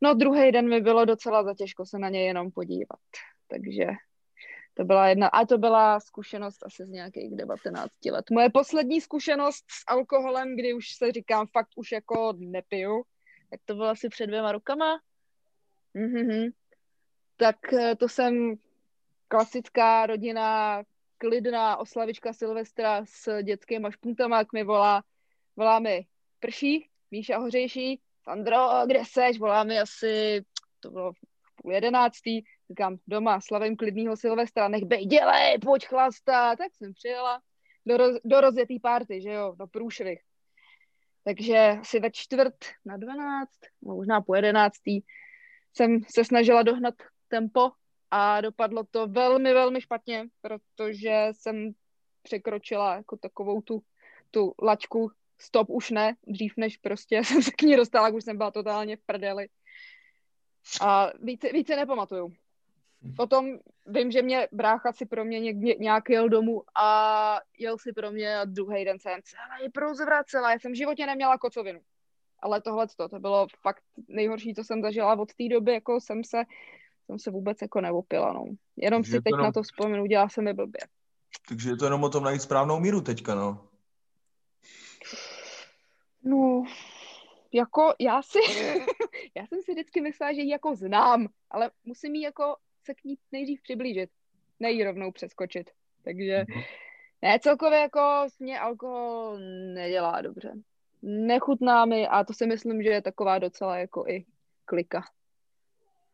[SPEAKER 5] No, druhý den mi bylo docela zatěžko se na ně jenom podívat. Takže to byla jedna, a to byla zkušenost asi z nějakých 19 let. Moje poslední zkušenost s alkoholem, kdy už se říkám, fakt už jako nepiju, tak to bylo asi před dvěma rukama. Mm-hmm. Tak eh, to jsem klasická rodina, klidná oslavička Silvestra s dětskými špuntama, jak mi volá, volá mi prší, Míša Hořejší, Sandro, kde seš? Volá mi asi, to bylo v půl jedenáctý, říkám, doma, slavím klidného Silvestra, nech bej, dělej, pojď chlasta, tak jsem přijela do, roz, do rozjetý party, že jo, do průšvih. Takže asi ve čtvrt na dvanáct, možná po jedenáctý, jsem se snažila dohnat tempo a dopadlo to velmi, velmi špatně, protože jsem překročila jako takovou tu, tu lačku stop už ne, dřív než prostě jsem se k ní dostala, už jsem byla totálně v prdeli. A více, více nepamatuju. Potom vím, že mě brácha si pro mě někdy, nějak jel domů a jel si pro mě a druhý den jsem celý prozvracela. Já jsem v životě neměla kocovinu. Ale tohle to bylo fakt nejhorší, co jsem zažila od té doby, jako jsem se jsem se vůbec jako neopila, no. Jenom Takže si teď jenom... na to vzpomenu, dělá se mi blbě.
[SPEAKER 6] Takže je to jenom o tom najít správnou míru teďka, no.
[SPEAKER 5] No, jako já si, já jsem si vždycky myslela, že ji jako znám, ale musím jí jako se k ní nejdřív přiblížit, nejí rovnou přeskočit. Takže mm-hmm. ne, celkově jako mě alkohol nedělá dobře. Nechutná mi a to si myslím, že je taková docela jako i klika.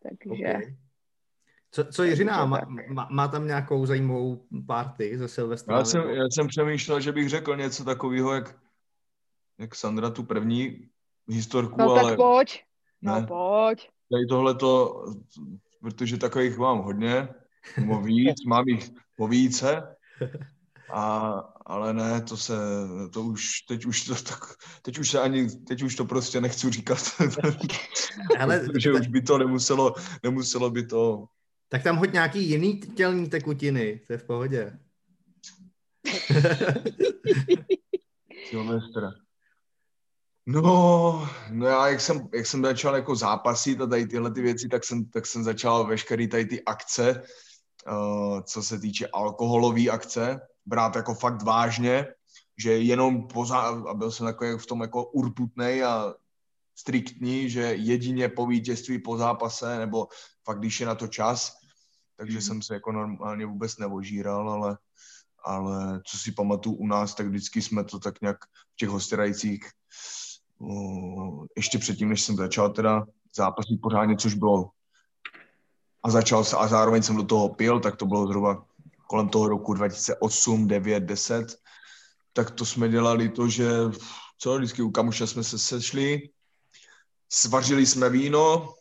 [SPEAKER 5] Takže... Okay.
[SPEAKER 3] Co, co Jiřina, má, má, má tam nějakou zajímavou party ze Silvestra?
[SPEAKER 6] Já jsem, já jsem přemýšlel, že bych řekl něco takového, jak, jak Sandra tu první historku,
[SPEAKER 5] no,
[SPEAKER 6] ale...
[SPEAKER 5] tak pojď, no ne, pojď.
[SPEAKER 6] Tady tohleto, protože takových mám hodně, nebo víc, mám jich po více, a, ale ne, to se, to už, teď už to tak, teď už se ani, teď už to prostě nechci říkat. Ale, protože už by to nemuselo, nemuselo by to
[SPEAKER 3] tak tam hoď nějaký jiný tělní tekutiny, to je v pohodě.
[SPEAKER 6] Silvestra. No, no já, jak jsem, jak jsem začal jako zápasit a tady tyhle ty věci, tak jsem, tak jsem začal veškerý tady ty akce, uh, co se týče alkoholové akce, brát jako fakt vážně, že jenom poza, a byl jsem takový v tom jako urputnej a striktní, že jedině po vítězství po zápase, nebo fakt když je na to čas, takže mm. jsem se jako normálně vůbec nevožíral, ale, ale co si pamatuju u nás, tak vždycky jsme to tak nějak v těch hostirajících ještě předtím, než jsem začal teda zápasit pořádně, což bylo a začal se a zároveň jsem do toho pil, tak to bylo zhruba kolem toho roku 2008, 9, 10, tak to jsme dělali to, že co, vždycky u kamuše jsme se sešli, svařili jsme víno,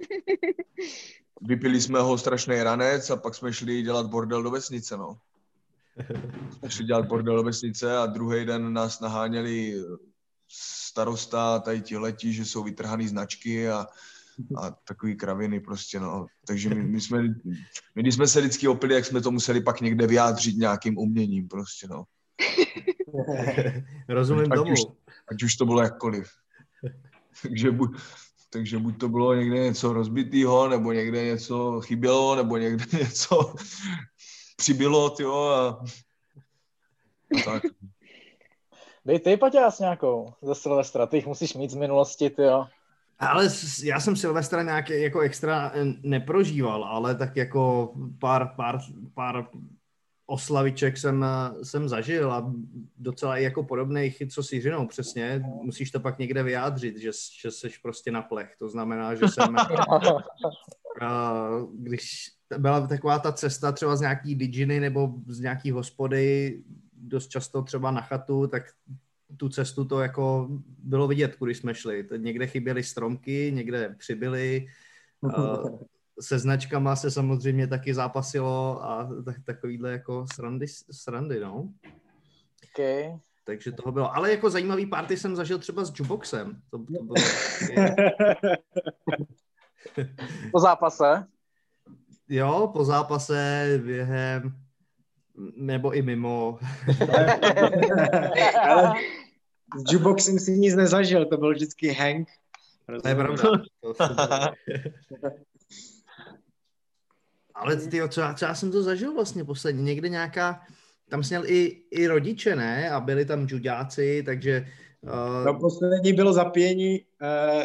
[SPEAKER 6] vypili jsme ho strašný ranec a pak jsme šli dělat bordel do vesnice, no. Jsme šli dělat bordel do vesnice a druhý den nás naháněli starosta, tady ti letí, že jsou vytrhaný značky a, a takový kraviny prostě, no. Takže my, my jsme, my když jsme se vždycky opili, jak jsme to museli pak někde vyjádřit nějakým uměním prostě, no.
[SPEAKER 3] Rozumím ať tomu.
[SPEAKER 6] Už, ať už to bylo jakkoliv. takže, buď, takže buď to bylo někde něco rozbitého, nebo někde něco chybělo, nebo někde něco přibylo, tyjo, a, a tak.
[SPEAKER 4] Dej ty, Paťás, nějakou ze Silvestra. Ty jich musíš mít z minulosti, ty jo.
[SPEAKER 3] Ale já jsem Silvestra nějak jako extra neprožíval, ale tak jako pár, pár, pár oslaviček jsem, jsem zažil a docela i jako podobných, co s Jiřinou přesně. Musíš to pak někde vyjádřit, že, že jsi prostě na plech. To znamená, že jsem, když byla taková ta cesta třeba z nějaký diginy nebo z nějaký hospody, dost často třeba na chatu, tak tu cestu to jako bylo vidět, kudy jsme šli. Někde chyběly stromky, někde přibyly. Se značkama se samozřejmě taky zápasilo a tak, takovýhle jako srandy, srandy no.
[SPEAKER 4] Okay.
[SPEAKER 3] Takže toho bylo. Ale jako zajímavý party jsem zažil třeba s Juboxem. To, to bylo
[SPEAKER 4] po zápase?
[SPEAKER 3] Jo, po zápase, během nebo i mimo.
[SPEAKER 8] Ale s jukeboxem si nic nezažil, to byl vždycky Hank.
[SPEAKER 3] To je pravda. Ale ty, co, co já jsem to zažil vlastně posledně, někde nějaká, tam sněl i, i rodiče, ne? A byli tam judáci, takže...
[SPEAKER 8] Uh... No poslední bylo zapění uh,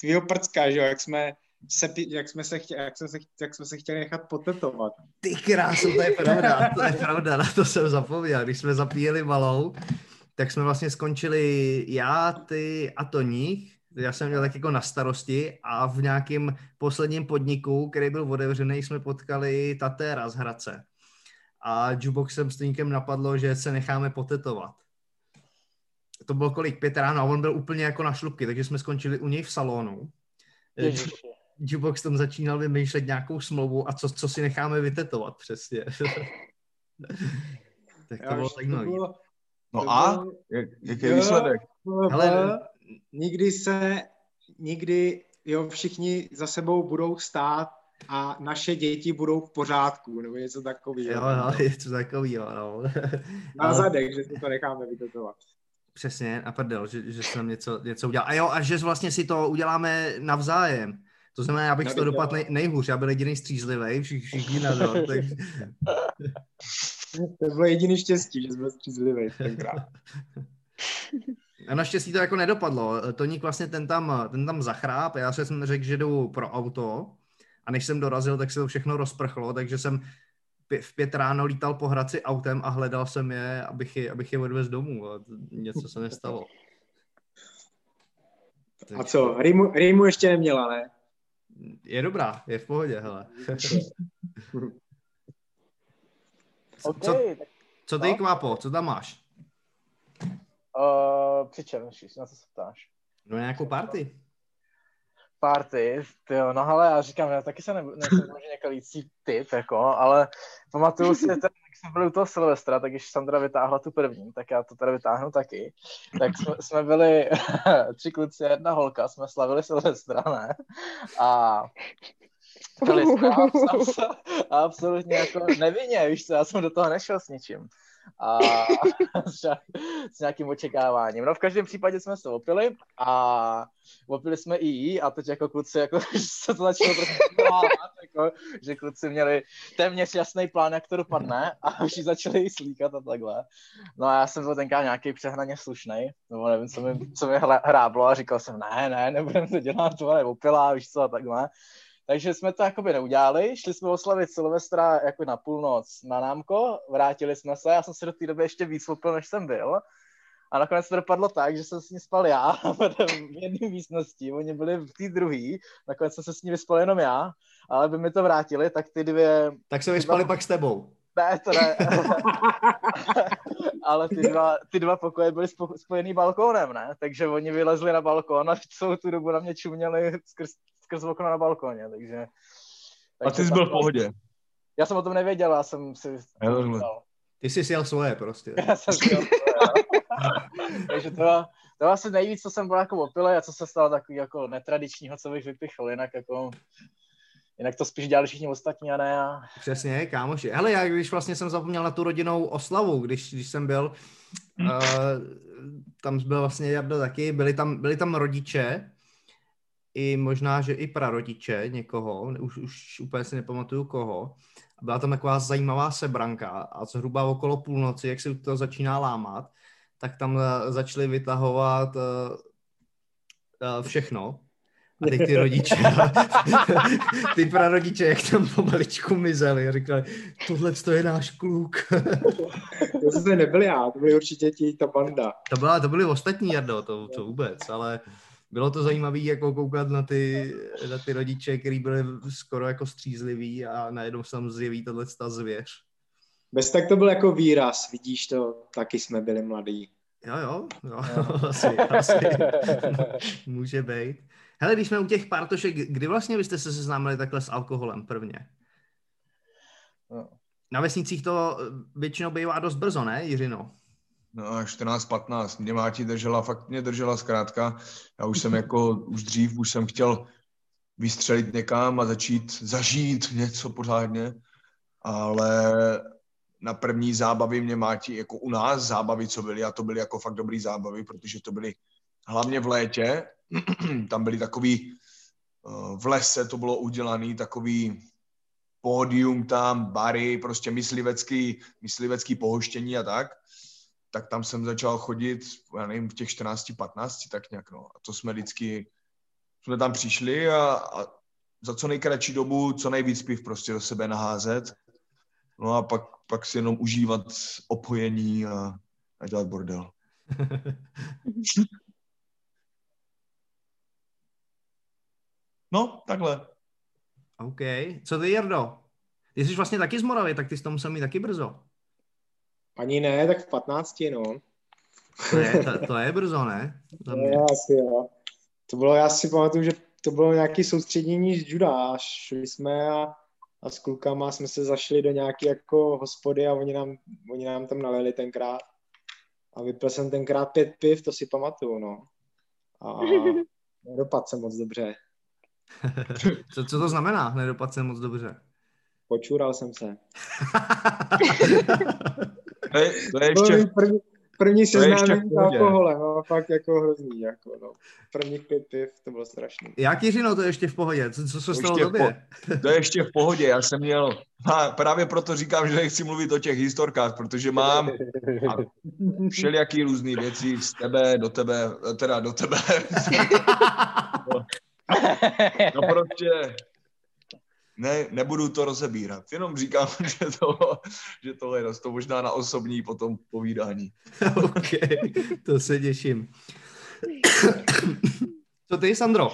[SPEAKER 8] tvýho prcka, že jo, jak jsme se, jak, jsme se chtěli, jak, jsme se, jak jsme se chtěli nechat potetovat.
[SPEAKER 3] Ty krásu, to je pravda, to je pravda, na to jsem zapomněl. Když jsme zapíjeli malou, tak jsme vlastně skončili já, ty a Toník, já jsem měl tak jako na starosti a v nějakém posledním podniku, který byl otevřený, jsme potkali Tatéra z Hradce. A jukeboxem s napadlo, že se necháme potetovat. To bylo kolik, pět ráno a on byl úplně jako na šlupky, takže jsme skončili u něj v salonu. Ježiši. Jukebox tam začínal vymýšlet nějakou smlouvu a co, co si necháme vytetovat přesně. tak to bylo zajímavé.
[SPEAKER 6] No a? Jak, jaký je výsledek?
[SPEAKER 8] Ale nikdy se, nikdy, jo, všichni za sebou budou stát a naše děti budou v pořádku, nebo něco takového.
[SPEAKER 3] Jo, jo, něco takového, no.
[SPEAKER 8] Na zadek, že si to necháme vytetovat.
[SPEAKER 3] Přesně, a prdel, že, že jsem něco, něco udělal. A jo, a že vlastně si to uděláme navzájem. To znamená, abych z toho dopadl nej, nejhůř, já byl jediný střízlivý, všichni, všichni na to. Tak...
[SPEAKER 8] to bylo jediný štěstí, že jsme střízlivý tenkrát.
[SPEAKER 3] A naštěstí to jako nedopadlo. Toník vlastně ten tam, ten tam zachráp, já jsem řekl, že jdu pro auto a než jsem dorazil, tak se to všechno rozprchlo, takže jsem v pět ráno lítal po Hradci autem a hledal jsem je, abych je, abych je odvez domů a něco se nestalo.
[SPEAKER 8] A co, Rýmu, Rýmu ještě neměla, ne?
[SPEAKER 3] Je dobrá, je v pohodě, hele.
[SPEAKER 4] okay,
[SPEAKER 3] co, co ty, no? Kvápo, co tam máš?
[SPEAKER 4] Uh, přičemž, na co se ptáš?
[SPEAKER 3] No nějakou party.
[SPEAKER 4] Party, jo, no ale já říkám, já taky se ne, nejsem několící typ, jako, ale pamatuju si, ten, jsme byli u toho Silvestra, tak když Sandra vytáhla tu první, tak já to tady vytáhnu taky. Tak jsme, jsme byli tři kluci a jedna holka, jsme slavili Silvestra, ne? A byli jsme absolutně jako nevinně, víš co, já jsem do toho nešel s ničím a s nějakým očekáváním. No v každém případě jsme se opili a opili jsme i jí a teď jako kluci, jako se to začalo prostě jako, že kluci měli téměř jasný plán, jak to dopadne a už začali jí slíkat a takhle. No a já jsem byl tenkrát nějaký přehnaně slušný, nebo nevím, co mi, co mi hráblo a říkal jsem, ne, ne, nebudem to dělat, to opilá, víš co, a takhle. Takže jsme to jakoby neudělali, šli jsme oslavit Silvestra jako na půlnoc na námko, vrátili jsme se, já jsem si do té doby ještě víc opil, než jsem byl. A nakonec to dopadlo tak, že jsem s ní spal já v jedné místnosti, oni byli v té druhé, nakonec jsem se s ní vyspal jenom já, ale by mi to vrátili, tak ty dvě...
[SPEAKER 3] Tak se vyspali dva... pak s tebou.
[SPEAKER 4] Ne, to ne. ale ty dva, ty dva pokoje byly spojený balkónem, ne? Takže oni vylezli na balkón a celou tu dobu na mě čuměli skrz skrz okno na balkoně, takže...
[SPEAKER 6] takže a ty jsi byl v pohodě.
[SPEAKER 4] Já jsem o tom nevěděl, já jsem si...
[SPEAKER 3] Ty jsi sjel svoje prostě.
[SPEAKER 4] Já jsem sjel svoje, takže to, to je asi nejvíc, co jsem byl jako opilej a co se stalo takový jako netradičního, co bych vypichl, jinak jako Jinak to spíš dělali všichni ostatní a ne já.
[SPEAKER 3] Přesně, kámoši. Hele, já když vlastně jsem zapomněl na tu rodinou oslavu, když, když jsem byl, hmm. uh, tam byl vlastně Jardo taky, byli tam, byli tam rodiče, i možná, že i prarodiče někoho, už, už úplně si nepamatuju koho. Byla tam taková zajímavá sebranka a zhruba okolo půlnoci, jak se to začíná lámat, tak tam eh, začali vytahovat uh, uh, všechno, a teď ty rodiče, ty prarodiče, jak tam pomaličku mizeli, říkali, tohle to je náš kluk.
[SPEAKER 8] to zase nebyl já, to byly určitě ti, ta banda.
[SPEAKER 3] To, byla, to byly ostatní, Jardo, to, to vůbec, ale bylo to zajímavé jako koukat na ty, na ty rodiče, kteří byli skoro jako střízliví a najednou se tam zjeví tohle ta zvěř.
[SPEAKER 8] Bez tak to byl jako výraz, vidíš to, taky jsme byli mladí.
[SPEAKER 3] Jo, jo, jo, jo. asi, asi. Může být. Hele, když jsme u těch pártošek, kdy vlastně byste se seznámili takhle s alkoholem prvně? No. Na vesnicích to většinou bývá dost brzo, ne, Jiřino?
[SPEAKER 6] No, 14-15. Mě Máti držela, fakt mě držela zkrátka. Já už jsem jako, už dřív, už jsem chtěl vystřelit někam a začít zažít něco pořádně, ale na první zábavy mě Máti, jako u nás zábavy, co byly, a to byly jako fakt dobrý zábavy, protože to byly hlavně v létě, tam byly takový, eh, v lese to bylo udělané, takový pódium tam, bary, prostě myslivecký, myslivecký pohoštění a tak, tak tam jsem začal chodit, já nevím, v těch 14, 15, tak nějak, no. A to jsme vždycky, jsme tam přišli a, a za co nejkratší dobu, co nejvíc piv prostě do sebe naházet. No a pak, pak si jenom užívat opojení a, a dělat bordel. No, takhle.
[SPEAKER 3] OK. Co ty, Jardo? Ty jsi vlastně taky z Moravy, tak ty jsi to musel mít taky brzo.
[SPEAKER 8] Ani ne, tak v 15, no.
[SPEAKER 3] To je, to, to je brzo, ne?
[SPEAKER 8] To je asi, jo. To bylo, já si pamatuju, že to bylo nějaké soustředění z juda. Šli jsme a, a s klukama jsme se zašli do nějaké jako hospody a oni nám, oni nám tam nalili tenkrát. A vypil jsem tenkrát pět piv, to si pamatuju, no. A nedopadl jsem moc dobře.
[SPEAKER 3] co, co to znamená? Nedopadl jsem moc dobře.
[SPEAKER 8] Počural jsem se.
[SPEAKER 6] to, je, to je ještě...
[SPEAKER 8] První, první seznámení s alkoholem, no, fakt jako hrozný, jako no. Prvních pět piv, to bylo strašný.
[SPEAKER 3] Jak Jiřino, to je ještě v pohodě, co, co se stalo tobě?
[SPEAKER 6] Po, to je ještě v pohodě, já jsem měl, a právě proto říkám, že nechci mluvit o těch historkách, protože mám všelijaký různý věci z tebe, do tebe, teda do tebe. No prostě ne, nebudu to rozebírat, jenom říkám, že, to, že tohle je to možná na osobní potom povídání.
[SPEAKER 3] OK, to se těším. Co ty, Sandro?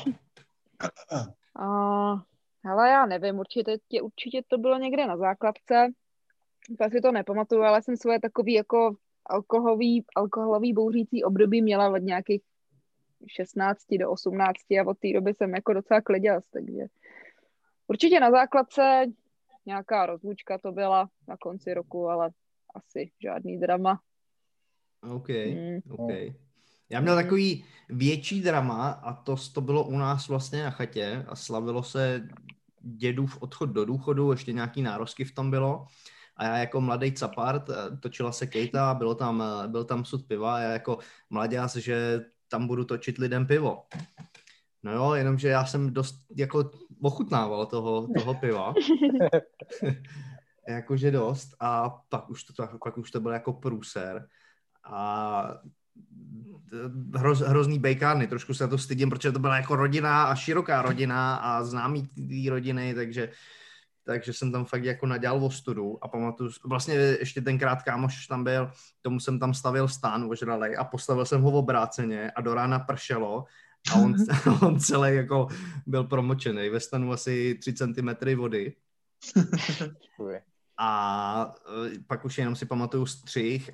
[SPEAKER 5] Uh, hele, já nevím, určitě, určitě to bylo někde na základce, Úplně si to nepamatuju, ale jsem svoje takový jako alkoholový, alkoholový bouřící období měla od nějakých 16 do 18 a od té doby jsem jako docela kliděl, takže určitě na základce nějaká rozlučka to byla na konci roku, ale asi žádný drama.
[SPEAKER 3] OK, mm. OK. Já měl takový větší drama a to, to bylo u nás vlastně na chatě a slavilo se dědův odchod do důchodu, ještě nějaký nározky v tom bylo. A já jako mladý capart, eh, točila se Kejta, bylo tam, eh, byl tam sud piva a já jako mladěz, že tam budu točit lidem pivo. No jo, jenomže já jsem dost jako ochutnával toho, toho piva. Jakože dost. A pak už to, pak už to byl jako průser. A hroz, hrozný bejkárny. Trošku se to stydím, protože to byla jako rodina a široká rodina a známý té rodiny, takže takže jsem tam fakt jako nadělal ostudu a pamatuju, vlastně ještě tenkrát kámoš tam byl, tomu jsem tam stavil stán ožralej a postavil jsem ho v obráceně a do rána pršelo a on, on celý jako byl promočený, ve stanu asi 3 cm vody. A e, pak už jenom si pamatuju střih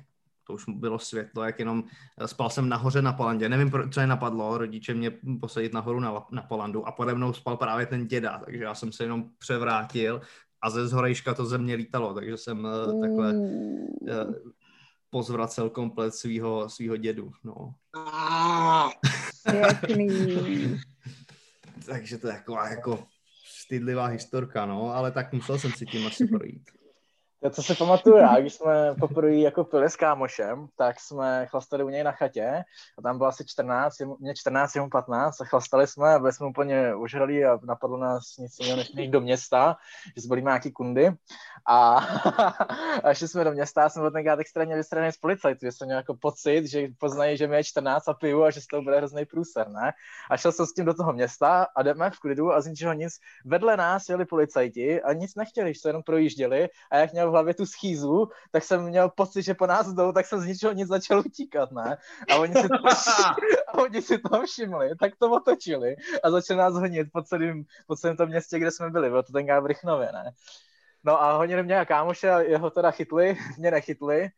[SPEAKER 3] to už bylo světlo, jak jenom eh, spal jsem nahoře na Polandě. Nevím, co je napadlo, rodiče mě posadit nahoru na, na Polandu a pode mnou spal právě ten děda, takže já jsem se jenom převrátil a ze zhorejška to ze mě lítalo, takže jsem uh, takhle uh, pozvracel komplet svého svýho dědu. No. Takže to je taková jako stydlivá historka, no, ale tak musel jsem si tím asi projít.
[SPEAKER 4] To, co si pamatuju já, když jsme poprvé jako pili s kámošem, tak jsme chlastali u něj na chatě a tam bylo asi 14, mě 14, jemu 15 a chlastali jsme a byli jsme úplně užralí a napadlo nás nic jiného, než jít do města, že zbyli nějaký kundy a, a šli jsme do města a jsem byl tenkrát extrémně vystřelený z policajtů, že jsem měl jako pocit, že poznají, že mi je 14 a piju a že z toho bude hrozný průser, ne? A šel jsem s tím do toho města a jdeme v klidu a z ničeho nic. Vedle nás jeli policajti a nic nechtěli, že se jenom projížděli a jak měl v hlavě tu schýzu, tak jsem měl pocit, že po nás jdou, tak jsem z ničeho nic začal utíkat, ne? A oni si to, a oni si to všimli, tak to otočili a začali nás honit po celém, po celém tom městě, kde jsme byli, bylo to tenkrát v Rychnově, ne? No a honili mě a kámoše jeho teda chytli, mě nechytli,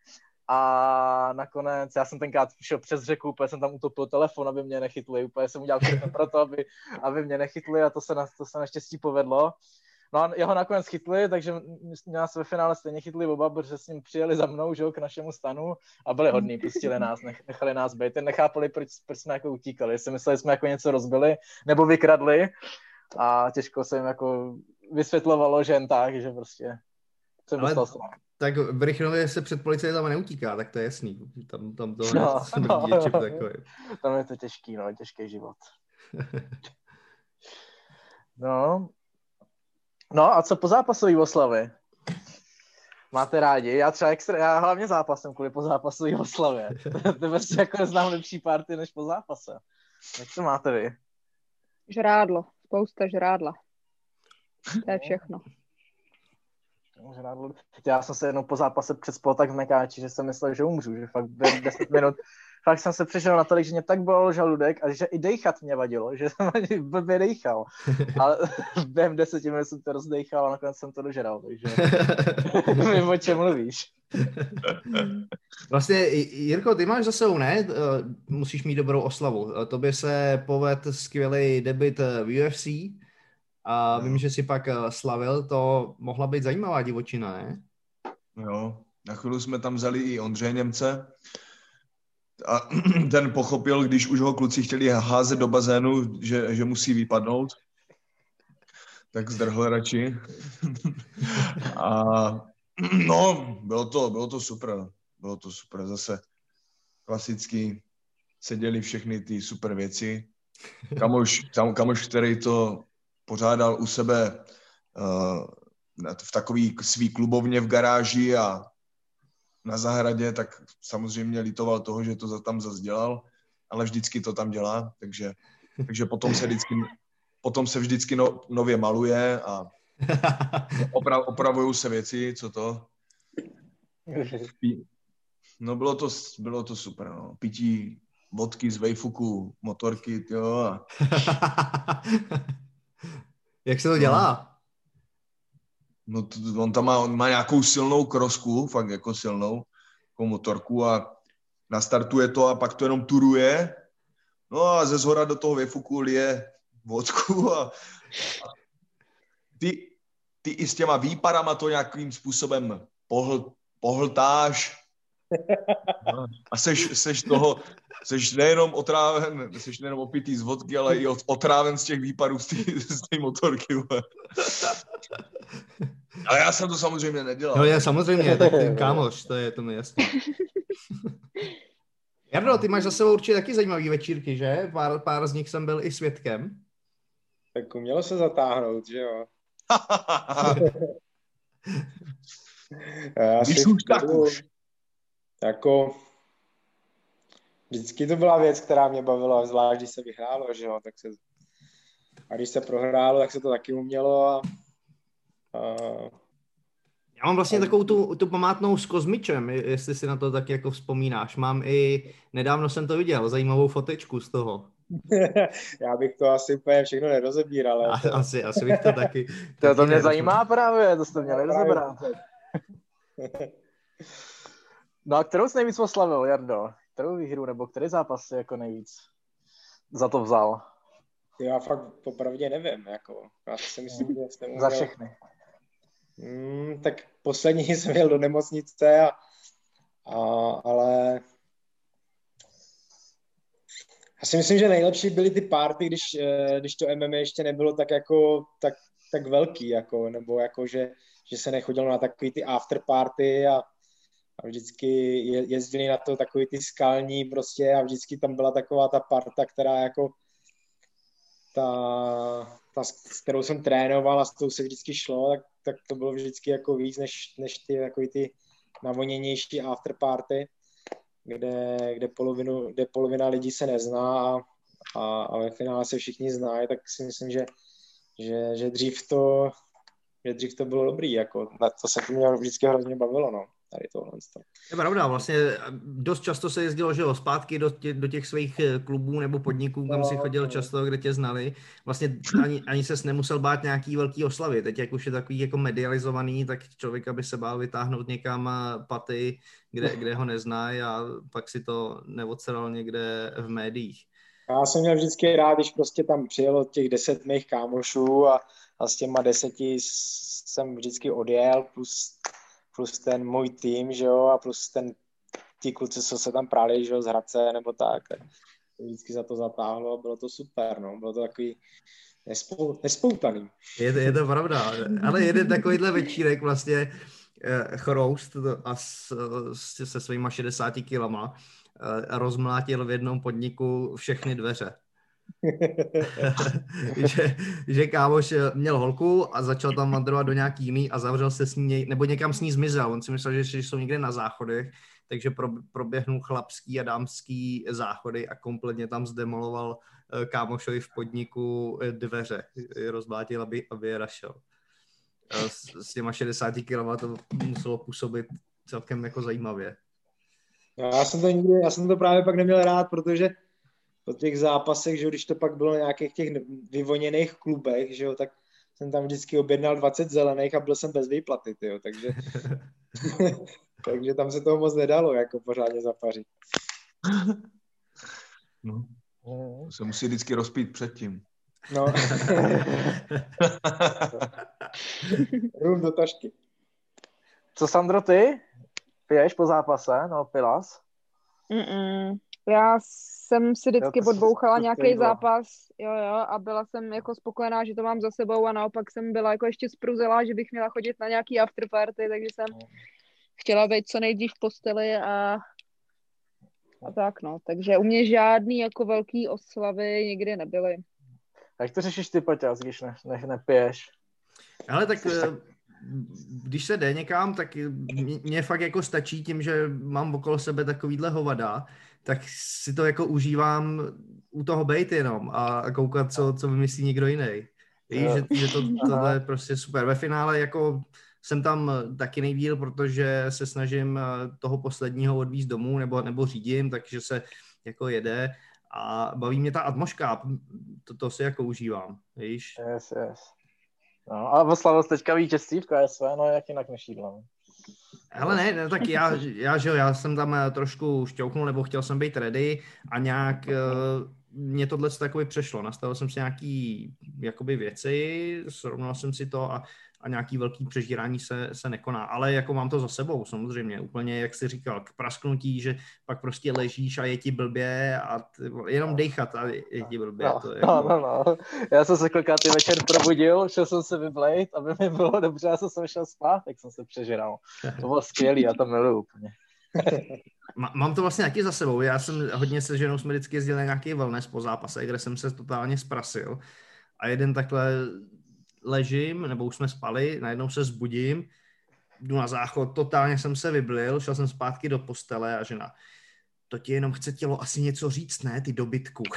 [SPEAKER 4] a nakonec, já jsem tenkrát šel přes řeku, úplně jsem tam utopil telefon, aby mě nechytli, úplně jsem udělal všechno pro to, aby, aby mě nechytli a to se, na, to se naštěstí povedlo. No a jeho nakonec chytli, takže nás ve finále stejně chytli oba, protože s ním přijeli za mnou, že, k našemu stanu a byli hodní, pustili nás, nechali nás být. Ten nechápali, proč, proč jsme jako utíkali, jestli mysleli, že jsme jako něco rozbili nebo vykradli a těžko se jim jako vysvětlovalo, že jen tak, že prostě jsem Ale... dostal strach
[SPEAKER 3] tak v Rychnově se před policajtama neutíká, tak to je jasný. Tam, tam to no, no, no, takový.
[SPEAKER 4] Tam je to těžký, no, těžký život. no, No a co po zápasové oslavy? Máte rádi? Já třeba extra, já hlavně zápasem kvůli po zápasové oslavě. to prostě jako neznám lepší party než po zápase. Jak to máte vy?
[SPEAKER 5] Žrádlo. Spousta žrádla. To je všechno.
[SPEAKER 4] Já jsem se jednou po zápase přespal tak v Mekáči, že jsem myslel, že umřu, že fakt 10 minut fakt jsem se přišel na tolik, že mě tak bolel žaludek a že i dejchat mě vadilo, že jsem ani blbě dejchal. Ale během deseti minut jsem to rozdejchal a nakonec jsem to dožeral, takže vím, o čem mluvíš.
[SPEAKER 3] Vlastně, Jirko, ty máš za sebou, ne? Eh, musíš mít dobrou oslavu. Eh, tobě se poved skvělý debit eh, v UFC a vím, že si pak slavil, to mohla být zajímavá divočina, ne?
[SPEAKER 6] Jo, na chvíli jsme tam vzali i Ondřeje Němce, a ten pochopil, když už ho kluci chtěli házet do bazénu, že, že musí vypadnout, tak zdrhl radši. a no, bylo to, bylo to super. Bylo to super. Zase klasicky seděli všechny ty super věci. Kamoš, tam, kamoš který to pořádal u sebe uh, v takový svý klubovně v garáži a na zahradě, tak samozřejmě litoval toho, že to tam zase dělal, ale vždycky to tam dělá, takže, takže potom se vždycky, potom se vždycky no, nově maluje a opra, opravují se věci, co to. No bylo to, bylo to super, no. Pití vodky z Vejfuku, motorky, jo. A...
[SPEAKER 3] Jak se to dělá?
[SPEAKER 6] No to, on tam má, on má nějakou silnou krosku, fakt jako silnou, jako motorku a nastartuje to a pak to jenom turuje. No a ze zhora do toho věfuku lije vodku a, a ty, ty i s těma výparama to nějakým způsobem pohl, pohltáš a seš, seš toho, seš nejenom otráven, seš nejenom opitý z vodky, ale i otráven z těch výparů z té motorky. Ale já jsem to samozřejmě nedělal.
[SPEAKER 3] No já samozřejmě, tak ty, kámoš, to je to mi jasné. Jarno, ty máš za sebou určitě taky zajímavý večírky, že? Pár, pár z nich jsem byl i svědkem.
[SPEAKER 8] Tak umělo se zatáhnout, že jo?
[SPEAKER 6] já Když už tak už.
[SPEAKER 8] Jako, vždycky to byla věc, která mě bavila, zvlášť když se vyhrálo, že jo, tak se, a když se prohrálo, tak se to taky umělo a
[SPEAKER 3] já mám vlastně takovou tu, tu památnou s Kozmičem, jestli si na to tak jako vzpomínáš. Mám i, nedávno jsem to viděl, zajímavou fotečku z toho.
[SPEAKER 8] Já bych to asi úplně všechno nerozebíral.
[SPEAKER 3] Ale to... Asi, asi bych to taky...
[SPEAKER 4] to, taky to mě zajímá právě, to jste měli rozebrat. no a kterou jsi nejvíc oslavil, Jardo? Kterou výhru nebo který zápas si jako nejvíc za to vzal?
[SPEAKER 8] Já fakt popravdě nevím, jako. Já si myslím, že
[SPEAKER 4] jsem Za všechny.
[SPEAKER 8] Hmm, tak poslední jsem jel do nemocnice a A, ale já si myslím, že nejlepší byly ty party, když, eh, když to MMA ještě nebylo tak jako tak, tak velký, jako, nebo jako, že, že se nechodilo na takový ty after party a, a vždycky je, jezdili na to takový ty skalní prostě a vždycky tam byla taková ta parta, která jako ta, ta s kterou jsem trénoval a s tou se vždycky šlo, tak, tak to bylo vždycky jako víc než, než ty takový ty navoněnější after party kde, kde, polovinu, kde polovina lidí se nezná a, a ve finále se všichni znají, tak si myslím, že, že, že dřív to že dřív to bylo dobrý, jako, to se mě vždycky hrozně bavilo, no, tady tohle.
[SPEAKER 3] Je pravda, vlastně dost často se jezdilo, že jo, zpátky do, tě, do těch svých eh, klubů nebo podniků, kam no, si chodil no. často, kde tě znali. Vlastně ani, ani ses nemusel bát nějaký velký oslavy. Teď, jak už je takový jako medializovaný, tak člověk, aby se bál vytáhnout někam eh, paty, kde, kde ho neznají a pak si to neodsedal někde v médiích.
[SPEAKER 8] Já jsem měl vždycky rád, když prostě tam přijelo těch deset mých kámošů a, a s těma deseti jsem vždycky odjel, plus, plus ten můj tým, že jo, a plus ten ti kluci, co se tam práli, že jo, z Hradce nebo tak, vždycky za to zatáhlo a bylo to super, no, bylo to takový nespou, nespoutaný.
[SPEAKER 3] Je to, je to pravda, ale jeden takovýhle večírek vlastně eh, chroust a s, s, se svýma 60 kilama eh, rozmlátil v jednom podniku všechny dveře. že, že kámoš měl holku a začal tam vandrovat do nějaký jiný a zavřel se s ní, nebo někam s ní zmizel. On si myslel, že, že jsou někde na záchodech, takže pro, proběhnul chlapský a dámský záchody a kompletně tam zdemoloval eh, kámošovi v podniku eh, dveře. Rozblátil, aby, aby je rašel. S, s těma 60 kg to muselo působit celkem jako zajímavě.
[SPEAKER 8] Já jsem to nikdy, já jsem to právě pak neměl rád, protože po těch zápasech, že když to pak bylo na nějakých těch vyvoněných klubech, že jo, tak jsem tam vždycky objednal 20 zelených a byl jsem bez výplaty, tyjo, takže, takže tam se toho moc nedalo jako pořádně zapařit.
[SPEAKER 6] No. To se musí vždycky rozpít předtím.
[SPEAKER 8] No. Rum do tašky.
[SPEAKER 4] Co, Sandro, ty? Piješ po zápase? No, pilas?
[SPEAKER 5] Mm-mm. Já jsem si vždycky jo, odbouchala nějaký zápas, jo, jo, a byla jsem jako spokojená, že to mám za sebou a naopak jsem byla jako ještě spruzelá, že bych měla chodit na nějaký afterparty, takže jsem no. chtěla být co nejdřív v posteli a, a tak, no. Takže u mě žádný jako velký oslavy nikdy nebyly.
[SPEAKER 4] Jak to řešíš ty, Paťas, když ne, ne, nepiješ?
[SPEAKER 3] Ale tak eh, když se jde někam, tak mě fakt jako stačí tím, že mám okolo sebe takovýhle hovada, tak si to jako užívám u toho bejt jenom a koukat, co, co vymyslí někdo jiný. Víš, že, že to, tohle je prostě super. Ve finále jako jsem tam taky nejdíl, protože se snažím eh, toho posledního odvízt domů nebo, nebo řídím, takže se jako jede a baví mě ta atmosféra, to, to si jako užívám, víš?
[SPEAKER 4] Yes, yes. No, a oslavil teďka vítězství v KSV, no jak jinak než jídlem.
[SPEAKER 3] Ale ne, ne, tak já, já, jo, já jsem tam eh, trošku šťouknul, nebo chtěl jsem být ready a nějak uh, mě tohle takový přešlo. Nastavil jsem si nějaký jakoby věci, srovnal jsem si to a a nějaký velký přežírání se, se nekoná. Ale jako mám to za sebou samozřejmě, úplně jak jsi říkal, k prasknutí, že pak prostě ležíš a je ti blbě a t, jenom dechat a je, ti blbě.
[SPEAKER 4] No,
[SPEAKER 3] to je
[SPEAKER 4] no, jako... no, no. Já jsem se kolikrát večer probudil, šel jsem se vyblejt, aby mi bylo dobře, já jsem šel spát, tak jsem se přežíral. To bylo skvělý, já to miluju úplně.
[SPEAKER 3] Mám to vlastně taky za sebou. Já jsem hodně se ženou jsme vždycky jezdili na nějaký wellness po zápase, kde jsem se totálně sprasil. A jeden takhle ležím, nebo už jsme spali, najednou se zbudím, jdu na záchod, totálně jsem se vyblil, šel jsem zpátky do postele a žena, to ti jenom chce tělo asi něco říct, ne, ty dobytku.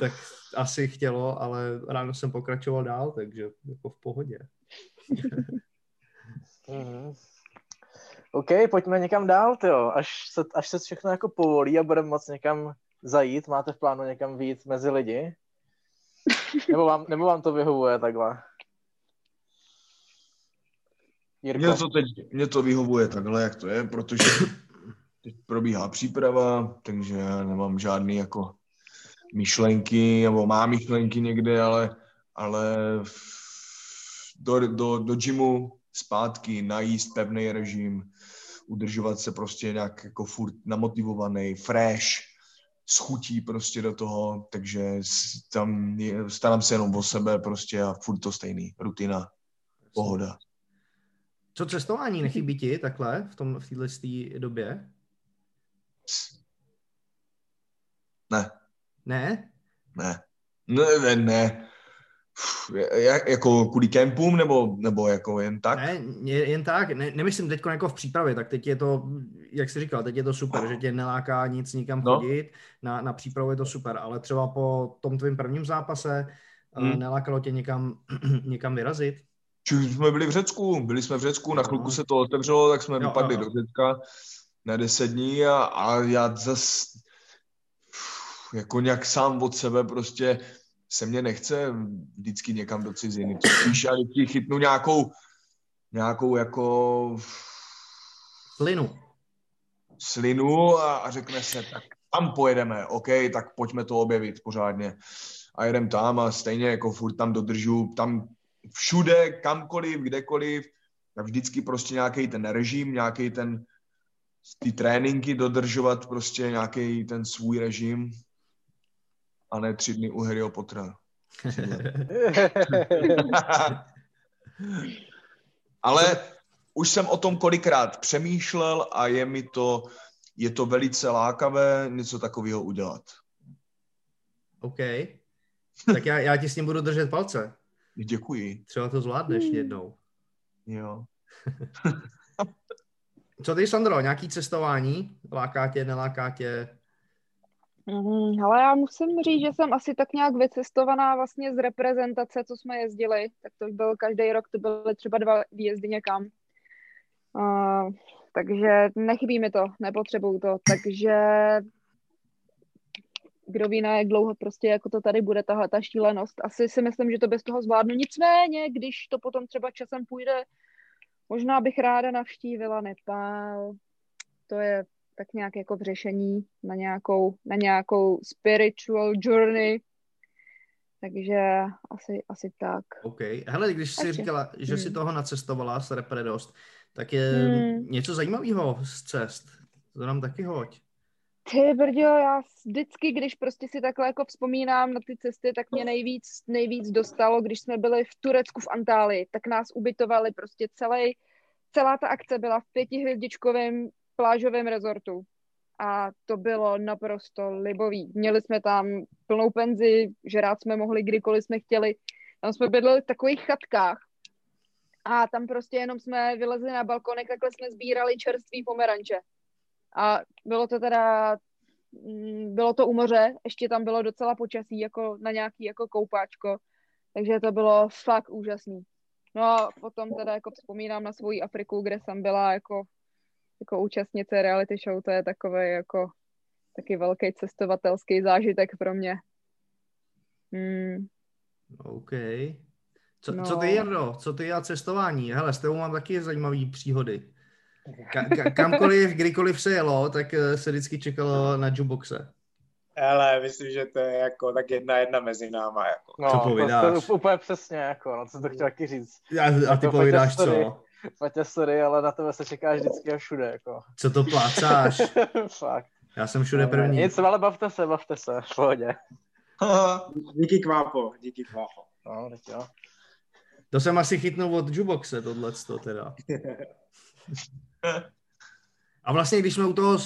[SPEAKER 3] tak asi chtělo, ale ráno jsem pokračoval dál, takže jako v pohodě.
[SPEAKER 4] mm-hmm. OK, pojďme někam dál, tyjo. Až se, až se všechno jako povolí a budeme moc někam zajít? Máte v plánu někam vyjít mezi lidi? Nebo vám, nebo vám to vyhovuje takhle?
[SPEAKER 6] Jirko. Mně to teď mě to vyhovuje takhle, jak to je, protože teď probíhá příprava, takže já nemám žádný jako myšlenky, nebo má myšlenky někde, ale, ale do, do, do gymu zpátky, najíst pevný režim, udržovat se prostě nějak jako furt namotivovaný, fresh, schutí prostě do toho, takže tam je, starám se jenom o sebe prostě a furt to stejný, rutina, pohoda.
[SPEAKER 3] Co cestování nechybí ti takhle v, tom, v této době?
[SPEAKER 6] Ne.
[SPEAKER 3] Ne?
[SPEAKER 6] Ne. Ne, ne, ne. Jak, jako kvůli kempům, nebo, nebo jako jen tak?
[SPEAKER 3] Ne, jen tak, ne, nemyslím teď jako v přípravě, tak teď je to, jak jsi říkal, teď je to super, oh. že tě neláká nic nikam no. chodit, na, na přípravu je to super, ale třeba po tom tvém prvním zápase eh, hmm. nelákalo tě někam, někam vyrazit?
[SPEAKER 6] Či jsme byli v Řecku, byli jsme v Řecku, na chvilku no. se to otevřelo, tak jsme jo, vypadli jo, jo. do Řecka na deset dní a, a já zase jako nějak sám od sebe prostě se mě nechce vždycky někam do ciziny. To spíš já vždycky chytnu nějakou, nějakou jako...
[SPEAKER 3] Slinu.
[SPEAKER 6] Slinu a, a řekne se, tak tam pojedeme, OK, tak pojďme to objevit pořádně. A jedem tam a stejně jako furt tam dodržu, tam všude, kamkoliv, kdekoliv, tak vždycky prostě nějaký ten režim, nějaký ten ty tréninky dodržovat prostě nějaký ten svůj režim a ne tři dny u Harryho Pottera. Ale už jsem o tom kolikrát přemýšlel a je mi to, je to velice lákavé něco takového udělat.
[SPEAKER 3] OK. Tak já, já ti s tím budu držet palce.
[SPEAKER 6] Děkuji.
[SPEAKER 3] Třeba to zvládneš jednou.
[SPEAKER 6] Jo.
[SPEAKER 3] Co ty, Sandro, nějaký cestování? Láká tě, neláká tě?
[SPEAKER 5] Mm, ale já musím říct, že jsem asi tak nějak vycestovaná vlastně z reprezentace, co jsme jezdili, tak to byl každý rok, to byly třeba dva výjezdy někam. Uh, takže nechybí mi to, nepotřebuju to, takže kdo ví, na jak dlouho prostě jako to tady bude tahle ta šílenost. Asi si myslím, že to bez toho zvládnu. Nicméně, když to potom třeba časem půjde, možná bych ráda navštívila Nepál. To je tak nějak jako v řešení na nějakou, na nějakou spiritual journey. Takže asi, asi tak.
[SPEAKER 3] OK. Hele, když jsi říkala, že hmm. si toho nacestovala s Repredost, tak je hmm. něco zajímavého z cest. To nám taky hoď.
[SPEAKER 5] Ty brďo, já vždycky, když prostě si takhle jako vzpomínám na ty cesty, tak mě nejvíc, nejvíc dostalo, když jsme byli v Turecku v Antálii, tak nás ubytovali prostě celý, celá ta akce byla v pětihvězdičkovém plážovém rezortu a to bylo naprosto libový. Měli jsme tam plnou penzi, že rád jsme mohli kdykoliv jsme chtěli. Tam jsme bydleli v takových chatkách a tam prostě jenom jsme vylezli na balkonek, takhle jsme sbírali čerstvý pomeranče. A bylo to teda, mm, bylo to u moře, ještě tam bylo docela počasí jako na nějaký jako koupáčko, takže to bylo fakt úžasný. No a potom teda jako vzpomínám na svoji Afriku, kde jsem byla jako jako účastnice reality show, to je takový jako taky velký cestovatelský zážitek pro mě. Hmm.
[SPEAKER 3] OK. Co, no. co ty, Jardo? Co ty a cestování? Hele, s tebou mám taky zajímavé příhody. Ka- ka- kamkoliv, kdykoliv se jelo, tak eh, se vždycky čekalo na jukeboxe.
[SPEAKER 8] Ale myslím, že to je jako tak jedna jedna mezi náma. Jako.
[SPEAKER 4] No,
[SPEAKER 3] co povídáš?
[SPEAKER 4] To, to, úplně přesně, jako, no, co to chtěl taky říct.
[SPEAKER 3] A, a ty povídáš co?
[SPEAKER 4] Fatě, sorry, ale na tebe se čeká vždycky a všude, jako.
[SPEAKER 3] Co to plácáš?
[SPEAKER 4] Fakt.
[SPEAKER 3] Já jsem všude první.
[SPEAKER 4] Nic, ale bavte se, bavte se, v pohodě.
[SPEAKER 8] díky kvápo, díky kvápo.
[SPEAKER 4] No, teď jo.
[SPEAKER 3] To jsem asi chytnul od Juboxe, tohleto teda. A vlastně, když jsme u toho,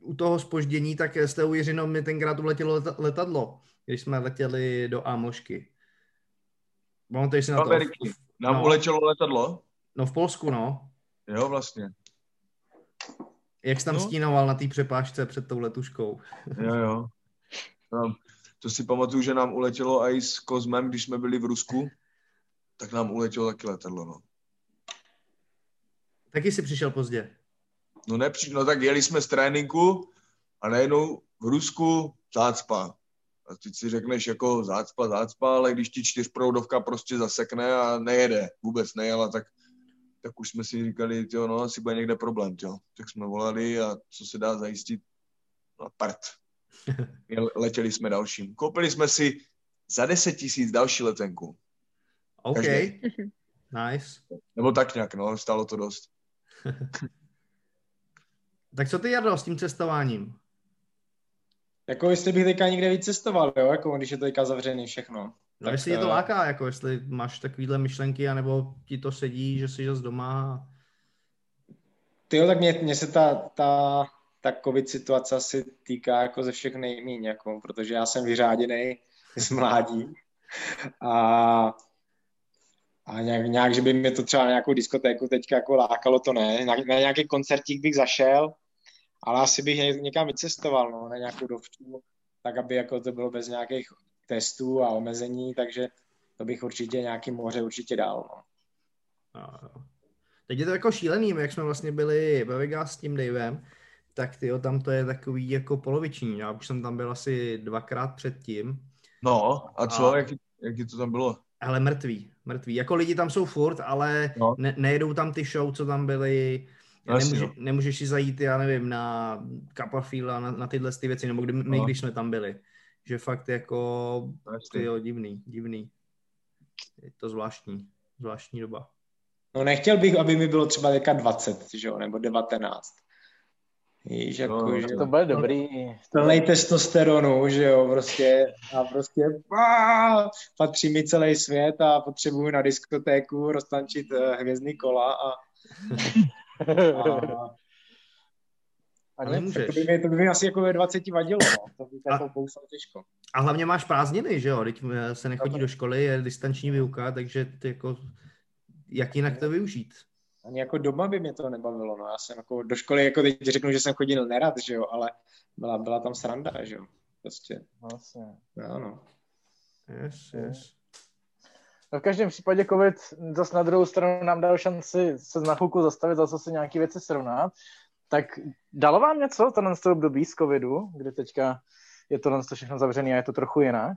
[SPEAKER 3] u toho spoždění, tak s tou Jiřinou mi tenkrát uletělo letadlo, když jsme letěli do Ámošky. Pamatuješ si na to?
[SPEAKER 6] Nám no. uletělo letadlo?
[SPEAKER 3] No v Polsku, no.
[SPEAKER 6] Jo, vlastně.
[SPEAKER 3] Jak jsi tam no. stínoval na té přepážce před tou letuškou?
[SPEAKER 6] jo, jo. No, to si pamatuju, že nám uletělo i s Kozmem, když jsme byli v Rusku, tak nám uletělo taky letadlo, no.
[SPEAKER 3] Taky jsi přišel pozdě.
[SPEAKER 6] No nepři, no tak jeli jsme z tréninku a najednou v Rusku zácpa. A ty si řekneš jako zácpa, zácpa, ale když ti čtyřproudovka prostě zasekne a nejede, vůbec nejela, tak, tak už jsme si říkali, jo, no asi bude někde problém, jo. Tak jsme volali a co se dá zajistit? No part. Letěli jsme dalším. Koupili jsme si za 10 tisíc další letenku.
[SPEAKER 3] OK. Každý. Nice.
[SPEAKER 6] Nebo tak nějak, no, stálo to dost.
[SPEAKER 3] tak co ty, Jardo, s tím cestováním?
[SPEAKER 8] Jako jestli bych teďka někde víc cestoval, jo, jako když je to teďka zavřený všechno. No
[SPEAKER 3] tak, jestli je to eh, láká, jako jestli máš takovýhle myšlenky, anebo ti to sedí, že jsi zase doma.
[SPEAKER 8] Ty jo, tak mě, mě se ta, ta, ta covid situace asi týká jako ze všech nejmíň, jako, protože já jsem vyřáděný z mládí a a nějak, nějak, že by mě to třeba na nějakou diskotéku teďka jako lákalo, to ne. Na, na nějaký koncertík bych zašel, ale asi bych někam vycestoval, no, na nějakou dovču, tak aby jako to bylo bez nějakých testů a omezení, takže to bych určitě nějaký moře určitě dal. No.
[SPEAKER 3] No, Teď je to jako šílený, jak jsme vlastně byli ve Vegas s tím Davem, tak tyjo, tam to je takový jako poloviční. Já už jsem tam byl asi dvakrát předtím.
[SPEAKER 6] No, a co, a... Jak, jak to tam bylo?
[SPEAKER 3] Ale mrtví, mrtví. Jako lidi tam jsou furt, ale no. ne, nejedou tam ty show, co tam byly. No, Nemůže, nemůžeš si zajít, já nevím, na Copperfield a na, na tyhle ty věci, nebo kdy, my, no. když jsme tam byli. Že fakt jako, ty jo, divný, divný. Je to zvláštní, zvláštní doba.
[SPEAKER 8] No nechtěl bych, aby mi bylo třeba teďka 20, že jo, nebo 19. Víš, jako, no, že
[SPEAKER 4] to bude dobrý.
[SPEAKER 8] Plnej testosteronu, že jo, prostě a prostě pá, patří mi celý svět a potřebuju na diskotéku roztančit uh, hvězdný kola a, a a nemůžeš. To by, mi, to by mi asi jako ve 20 vadilo, no. to by jako pousal těžko.
[SPEAKER 3] A hlavně máš prázdniny, že jo, teď eh, se nechodí do školy, je distanční výuka, takže ty jako, jak jinak to využít?
[SPEAKER 8] Ani jako doma by mě to nebavilo, no já jsem jako do školy, jako teď řeknu, že jsem chodil nerad, že jo, ale byla, byla tam sranda, že jo, prostě.
[SPEAKER 4] Vlastně.
[SPEAKER 8] Jo, no.
[SPEAKER 3] Yes, yes.
[SPEAKER 4] No v každém případě COVID zase na druhou stranu nám dal šanci se na chvilku zastavit, zase si nějaké věci srovnat. Tak dalo vám něco to z období z covidu, kdy teďka je to všechno zavřené a je to trochu jinak?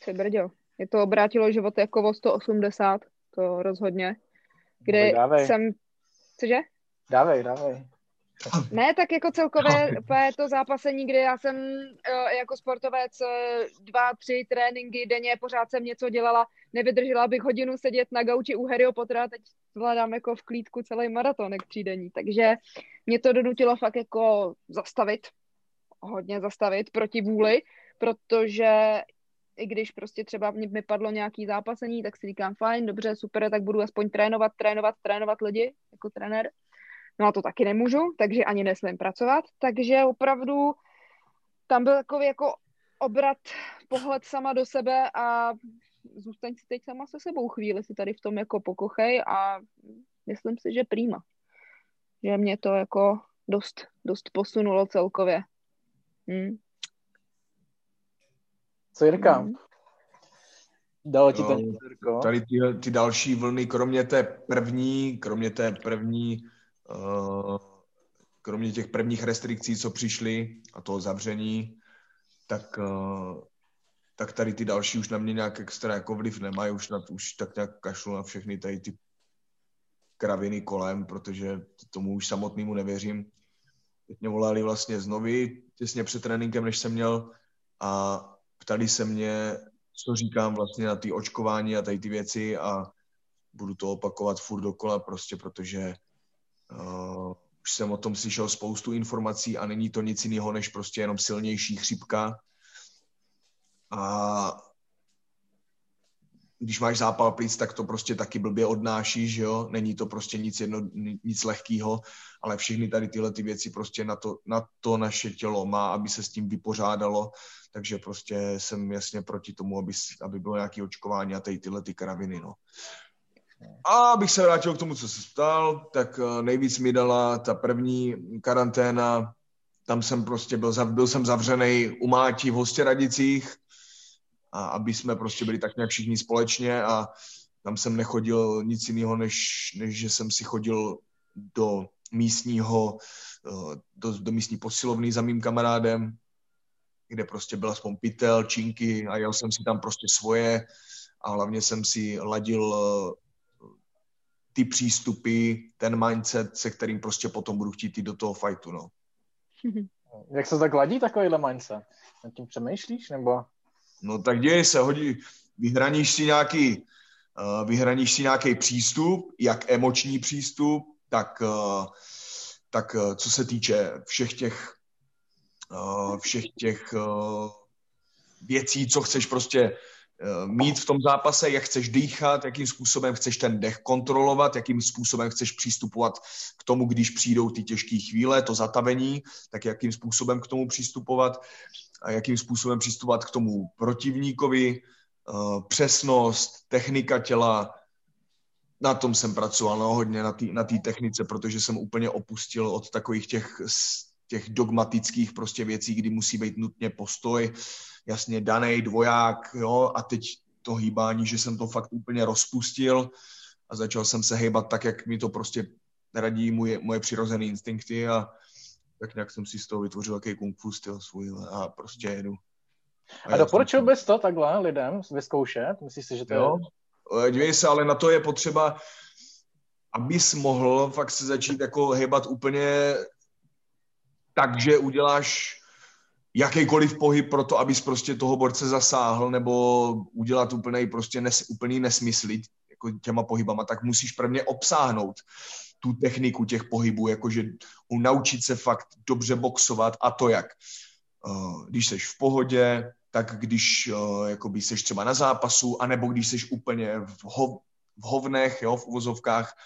[SPEAKER 5] Co brďo. Je to obrátilo život jako o 180, to rozhodně kde dávej. jsem... Cože?
[SPEAKER 4] Dávej, dávej.
[SPEAKER 5] Ne, tak jako celkově to zápasení, kdy já jsem eh, jako sportovec eh, dva, tři tréninky denně, pořád jsem něco dělala, nevydržela bych hodinu sedět na gauči u Harryho Pottera, teď zvládám jako v klídku celý maratonek třídení, takže mě to donutilo fakt jako zastavit, hodně zastavit proti vůli, protože i když prostě třeba mi padlo nějaký zápasení, tak si říkám, fajn, dobře, super, tak budu aspoň trénovat, trénovat, trénovat lidi jako trenér. No a to taky nemůžu, takže ani nesmím pracovat. Takže opravdu tam byl takový jako obrat, pohled sama do sebe a zůstaň si teď sama se sebou chvíli, si tady v tom jako pokochej a myslím si, že prýma. Že mě to jako dost, dost posunulo celkově. Hmm.
[SPEAKER 4] Co Jirka? Mm. Dalo ti to
[SPEAKER 6] no, Tady ty, ty další vlny, kromě té první, kromě té první, uh, kromě těch prvních restrikcí, co přišly a toho zavření, tak, uh, tak tady ty další už na mě nějak extra jako vliv nemají, už, na, už tak nějak kašlu na všechny tady ty kraviny kolem, protože tomu už samotnému nevěřím. Teď mě volali vlastně znovu těsně před tréninkem, než jsem měl a ptali se mě, co říkám vlastně na ty očkování a tady ty věci a budu to opakovat furt dokola prostě, protože uh, už jsem o tom slyšel spoustu informací a není to nic jiného než prostě jenom silnější chřipka. A když máš zápal plic, tak to prostě taky blbě odnášíš, jo? Není to prostě nic, jedno, nic lehkého, ale všechny tady tyhle ty věci prostě na to, na to naše tělo má, aby se s tím vypořádalo, takže prostě jsem jasně proti tomu, aby, aby bylo nějaké očkování a tady tyhle ty karaviny, no. A abych se vrátil k tomu, co se ptal, tak eh, nejvíc mi dala ta první karanténa, tam jsem prostě byl, byl jsem zavřený u Mátí v Hostěradicích, a aby jsme prostě byli tak nějak všichni společně a tam jsem nechodil nic jiného, než, než že jsem si chodil do místního, eh, do, do místní posilovny za mým kamarádem, kde prostě byl aspoň pytel, činky a jel jsem si tam prostě svoje a hlavně jsem si ladil eh, ty přístupy, ten mindset, se kterým prostě potom budu chtít jít do toho fightu, no.
[SPEAKER 4] Jak se tak ladí takovýhle mindset? Nad tím přemýšlíš, nebo?
[SPEAKER 6] No tak děje se, hodí, vyhraníš si nějaký uh, vyhraníš si nějaký přístup, jak emoční přístup, tak, uh, tak uh, co se týče všech těch, všech těch věcí, co chceš prostě Eh, mít v tom zápase, jak chceš dýchat, jakým způsobem chceš ten dech kontrolovat, jakým způsobem chceš přistupovat k tomu, když přijdou ty těžké chvíle, to zatavení, tak jakým způsobem k tomu přistupovat a jakým způsobem přistupovat k tomu protivníkovi, eh, přesnost, technika těla, na tom jsem pracoval no, hodně, na té na technice, protože jsem úplně opustil od takových těch, těch dogmatických prostě věcí, kdy musí být nutně postoj, jasně daný dvoják, jo, a teď to hýbání, že jsem to fakt úplně rozpustil a začal jsem se hýbat tak, jak mi to prostě radí moje, moje přirozené instinkty a tak nějak jsem si z toho vytvořil takový kung fu styl svůj a prostě jedu.
[SPEAKER 4] A, a doporučil bys to takhle lidem vyzkoušet? Myslíš si, že to jo?
[SPEAKER 6] je... Dívej se, ale na to je potřeba, abys mohl fakt se začít jako hýbat úplně tak, že uděláš jakýkoliv pohyb pro to, abys prostě toho borce zasáhl nebo udělat úplný, prostě nes, úplný nesmysly jako těma pohybama, tak musíš prvně obsáhnout tu techniku těch pohybů, jakože naučit se fakt dobře boxovat a to jak. Eh, když seš v pohodě, tak když eh, jakoby seš třeba na zápasu, anebo když seš úplně v, ho, v hovnech, jo, v uvozovkách,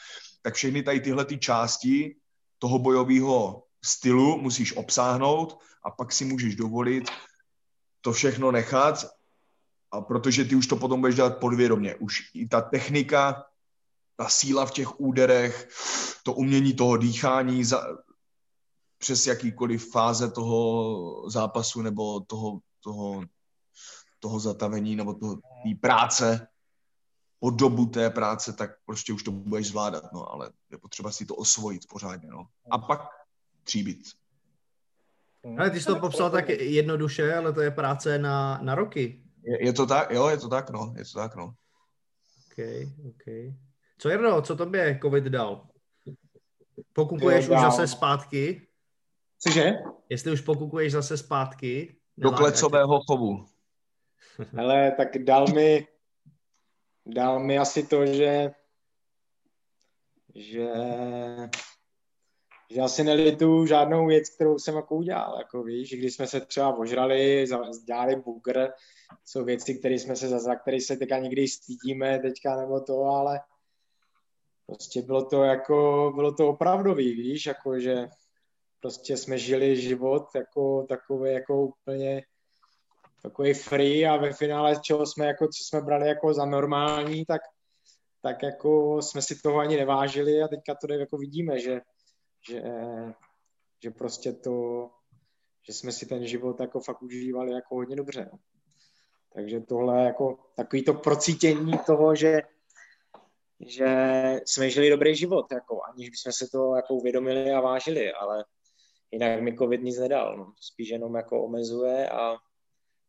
[SPEAKER 6] tak všechny tady tyhle ty části toho bojového stylu musíš obsáhnout a pak si můžeš dovolit to všechno nechat, a protože ty už to potom budeš dělat podvědomě. Už i ta technika, ta síla v těch úderech, to umění toho dýchání za, přes jakýkoliv fáze toho zápasu nebo toho, toho, toho zatavení nebo toho, té práce, po dobu té práce, tak prostě už to budeš zvládat, no, ale je potřeba si to osvojit pořádně, no. A pak tříbit.
[SPEAKER 3] Ale ty jsi to popsal tak jednoduše, ale to je práce na, na roky.
[SPEAKER 6] Je, je to tak, jo, je to tak, no, je to tak, no.
[SPEAKER 3] OK, OK. Co Jirno, co tobě covid dal? Pokukuješ už zase zpátky?
[SPEAKER 8] Cože?
[SPEAKER 3] Jestli už pokukuješ zase zpátky?
[SPEAKER 6] Do klecového chovu.
[SPEAKER 8] Ale tak dal mi, dal mi asi to, že že že asi nelitu žádnou věc, kterou jsem jako udělal. Jako víš, když jsme se třeba ožrali, dělali bugr, jsou věci, které jsme se, za které se teďka někdy stydíme teďka nebo to, ale prostě bylo to jako, bylo to opravdový, víš, jako že prostě jsme žili život jako takový jako úplně takový free a ve finále, čeho jsme jako, co jsme brali jako za normální, tak, tak jako jsme si toho ani nevážili a teďka to jako vidíme, že že, že prostě to, že jsme si ten život jako fakt užívali jako hodně dobře. No. Takže tohle jako takový to procítění toho, že, že jsme žili dobrý život, jako, aniž bychom se to jako uvědomili a vážili, ale jinak mi covid nic nedal. No. Spíš jenom jako omezuje a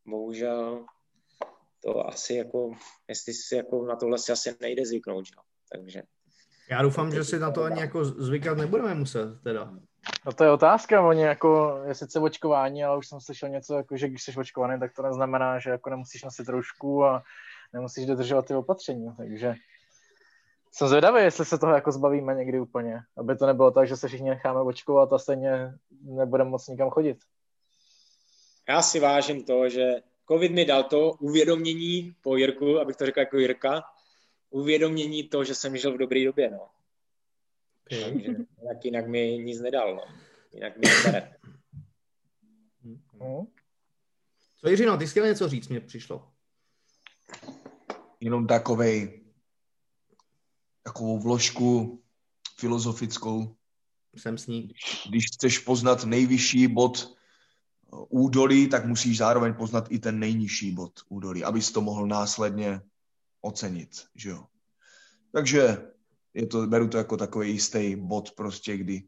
[SPEAKER 8] bohužel to asi jako, jestli si jako na tohle si asi nejde zvyknout, no. takže
[SPEAKER 3] já doufám, že si na to ani jako zvykat nebudeme muset, teda.
[SPEAKER 4] No to je otázka, oni jako, je sice očkování, ale už jsem slyšel něco, jako, že když jsi očkovaný, tak to neznamená, že jako nemusíš nosit roušku a nemusíš dodržovat ty opatření, takže jsem zvědavý, jestli se toho jako zbavíme někdy úplně, aby to nebylo tak, že se všichni necháme očkovat a stejně nebudeme moc nikam chodit.
[SPEAKER 8] Já si vážím to, že covid mi dal to uvědomění po Jirku, abych to řekl jako Jirka, uvědomění to, že jsem žil v dobré době, no. Takže jinak, jinak mi nic nedal, no. Jinak mi nebere.
[SPEAKER 3] No. Co Jiřino, ty jsi chtěl něco říct, mě přišlo.
[SPEAKER 6] Jenom takovej, takovou vložku filozofickou.
[SPEAKER 3] Jsem s ní.
[SPEAKER 6] Když chceš poznat nejvyšší bod údolí, tak musíš zároveň poznat i ten nejnižší bod údolí, abys to mohl následně ocenit, že jo. Takže je to, beru to jako takový jistý bod prostě, kdy,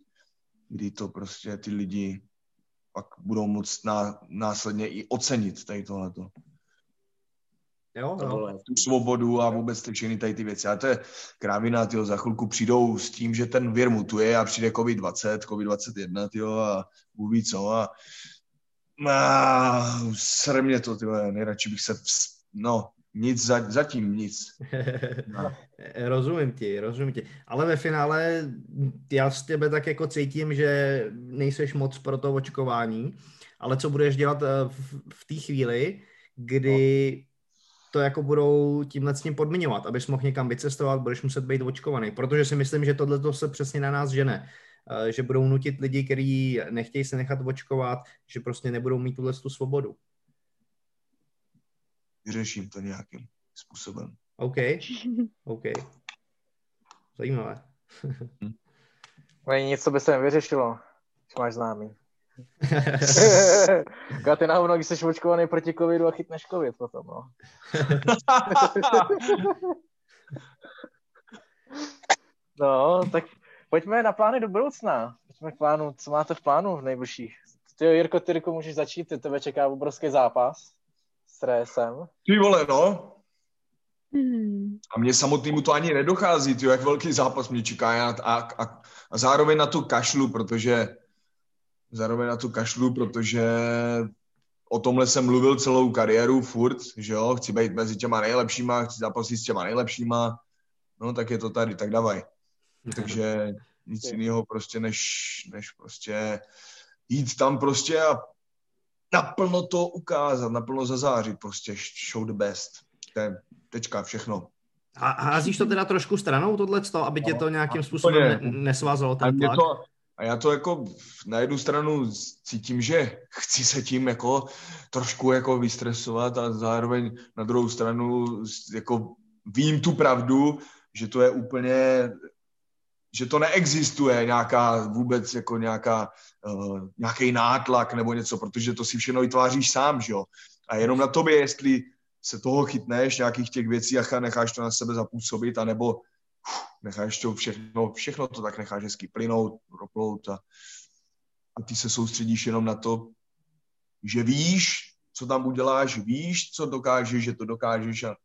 [SPEAKER 6] kdy to prostě ty lidi pak budou moct ná, následně i ocenit tady tohleto.
[SPEAKER 3] Jo, jo.
[SPEAKER 6] Tu svobodu a vůbec ty všechny tady ty věci. A to je krávina, tyjo, za chvilku přijdou s tím, že ten vir mutuje a přijde COVID-20, COVID-21, tyjo, a uví co a, a srmě to, tyjo, nejradši bych se, no, nic za, zatím nic.
[SPEAKER 3] rozumím ti, rozumím ti. Ale ve finále já z tebe tak jako cítím, že nejseš moc pro to očkování, ale co budeš dělat v, v té chvíli, kdy to jako budou tímhle s tím podmiňovat, abys mohl někam vycestovat, budeš muset být očkovaný, protože si myslím, že tohle se přesně na nás žene, eh, že budou nutit lidi, kteří nechtějí se nechat očkovat, že prostě nebudou mít tuhle tu svobodu.
[SPEAKER 6] Vyřeším to nějakým způsobem.
[SPEAKER 3] OK, OK. Zajímavé.
[SPEAKER 4] hm. Není nic, co by se nevyřešilo, když máš známý. ty na když jsi očkovaný proti covidu a chytneš covid potom, no. no, tak pojďme na plány do budoucna. Pojďme k plánu, co máte v plánu v nejbližších. Ty jo, Jirko, ty Jirko, můžeš začít, ty tebe čeká obrovský zápas s Résem.
[SPEAKER 6] Ty vole, no. Hmm. A mě samotnému to ani nedochází, ty jak velký zápas mě čeká a, a, a zároveň na to kašlu, protože zároveň na tu kašlu, protože o tomhle jsem mluvil celou kariéru furt, že jo, chci být mezi těma nejlepšíma, chci zápasit s těma nejlepšíma, no tak je to tady, tak davaj. Takže nic jiného prostě, než, než prostě jít tam prostě a naplno to ukázat, naplno zazářit, prostě show the best. To je tečka, všechno.
[SPEAKER 3] A házíš to teda trošku stranou, tohle, aby tě to nějakým způsobem nesvázalo ten tlak?
[SPEAKER 6] To, a já to jako na jednu stranu cítím, že chci se tím jako trošku jako vystresovat a zároveň na druhou stranu jako vím tu pravdu, že to je úplně, že to neexistuje nějaká vůbec jako nějaká, uh, nějaký nátlak nebo něco, protože to si všechno vytváříš sám, že jo. A jenom na tobě, jestli se toho chytneš, nějakých těch věcí a necháš to na sebe zapůsobit, anebo necháš to všechno, všechno to tak necháš hezky plynout, proplout a, a ty se soustředíš jenom na to, že víš, co tam uděláš, víš, co dokážeš, že to dokážeš a,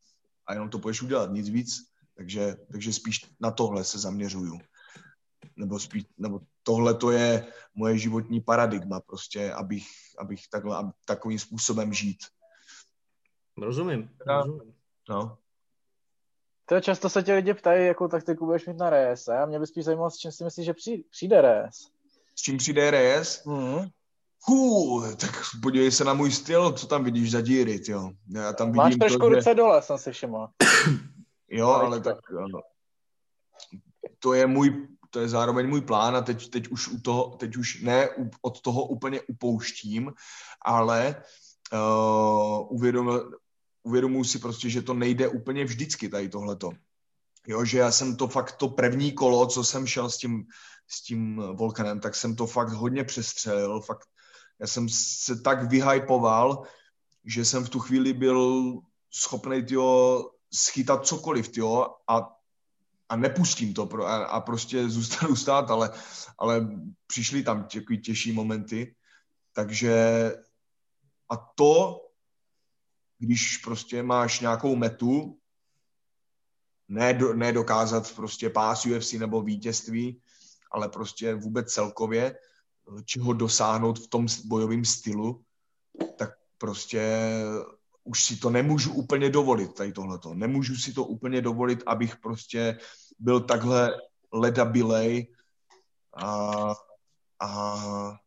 [SPEAKER 6] a jenom to půjdeš udělat, nic víc. Takže, takže spíš na tohle se zaměřuju. Nebo spíš, nebo tohle to je moje životní paradigma prostě, abych, abych takhle, ab, takovým způsobem žít.
[SPEAKER 3] Rozumím, rozumím.
[SPEAKER 6] No.
[SPEAKER 4] To často se tě lidi ptají, jakou taktiku budeš mít na RS. A mě by spíš zajímalo, s čím si myslíš, že přijde RS.
[SPEAKER 6] S čím přijde RS? Mm. Hů, tak podívej se na můj styl, co tam vidíš za díry, jo. Já tam vidím
[SPEAKER 4] Máš trošku to, ruce že... dole, jsem si všiml.
[SPEAKER 6] jo, ale tak ano. To je můj, to je zároveň můj plán a teď, teď už u toho, teď už ne od toho úplně upouštím, ale uh, uvědomil, uvědomuji si prostě, že to nejde úplně vždycky tady tohleto. Jo, že já jsem to fakt to první kolo, co jsem šel s tím, s tím Volkanem, tak jsem to fakt hodně přestřelil, fakt já jsem se tak vyhypoval, že jsem v tu chvíli byl schopný tyjo, schytat cokoliv tyjo, a, a nepustím to pro, a, a prostě zůstanu stát, ale, ale přišly tam tě, těžší momenty, takže a to když prostě máš nějakou metu, ne, ne dokázat prostě pás UFC nebo vítězství, ale prostě vůbec celkově, čeho dosáhnout v tom bojovém stylu, tak prostě už si to nemůžu úplně dovolit, tady tohleto. Nemůžu si to úplně dovolit, abych prostě byl takhle ledabilej a, a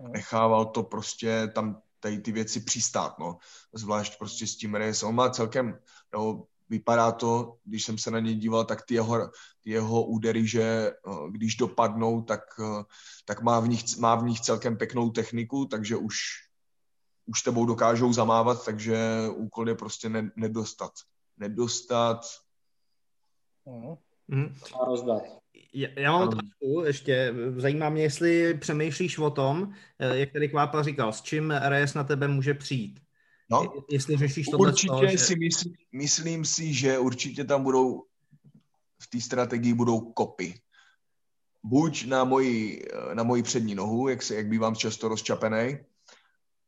[SPEAKER 6] nechával to prostě tam tady ty věci přistát, no. Zvlášť prostě s tím Reyes. On má celkem, no, vypadá to, když jsem se na něj díval, tak ty jeho, ty jeho údery, že no, když dopadnou, tak, tak má, v nich, má v nich celkem pěknou techniku, takže už, už tebou dokážou zamávat, takže úkol je prostě ne, nedostat. Nedostat.
[SPEAKER 8] Mm. A rozdat.
[SPEAKER 3] Já, mám otázku ještě. Zajímá mě, jestli přemýšlíš o tom, eh, jak tady Kvápa říkal, s čím RS na tebe může přijít.
[SPEAKER 6] No,
[SPEAKER 3] jestli řešíš to
[SPEAKER 6] Určitě toho, že... si myslím, myslím si, že určitě tam budou v té strategii budou kopy. Buď na moji, na moji přední nohu, jak, se, jak bývám často rozčapený,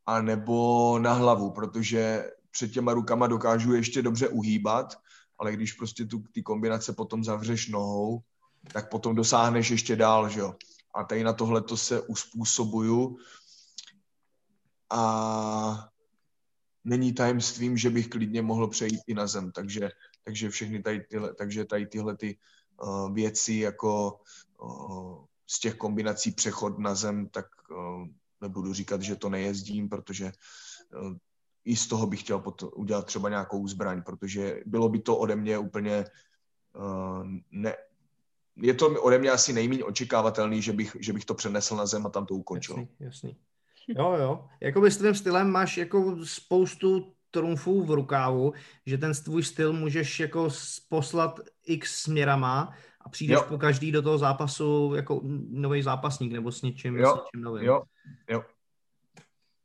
[SPEAKER 6] a nebo na hlavu, protože před těma rukama dokážu ještě dobře uhýbat, ale když prostě tu, ty kombinace potom zavřeš nohou, tak potom dosáhneš ještě dál, že jo. A tady na tohle to se uspůsobuju a není tajemstvím, že bych klidně mohl přejít i na zem, takže, takže všechny tady tyhle, takže tady tyhle ty uh, věci jako uh, z těch kombinací přechod na zem, tak uh, nebudu říkat, že to nejezdím, protože uh, i z toho bych chtěl pot- udělat třeba nějakou zbraň, protože bylo by to ode mě úplně uh, ne, je to ode mě asi nejméně očekávatelný, že bych, že bych to přenesl na zem a tam to ukončil.
[SPEAKER 3] Jasný, jasný. Jo, jo. Jakoby s tvým stylem máš jako spoustu trumfů v rukávu, že ten tvůj styl můžeš jako poslat x směrama a přijdeš jo. po každý do toho zápasu jako nový zápasník nebo s něčím,
[SPEAKER 6] jo.
[SPEAKER 3] s něčím novým.
[SPEAKER 6] Jo, jo.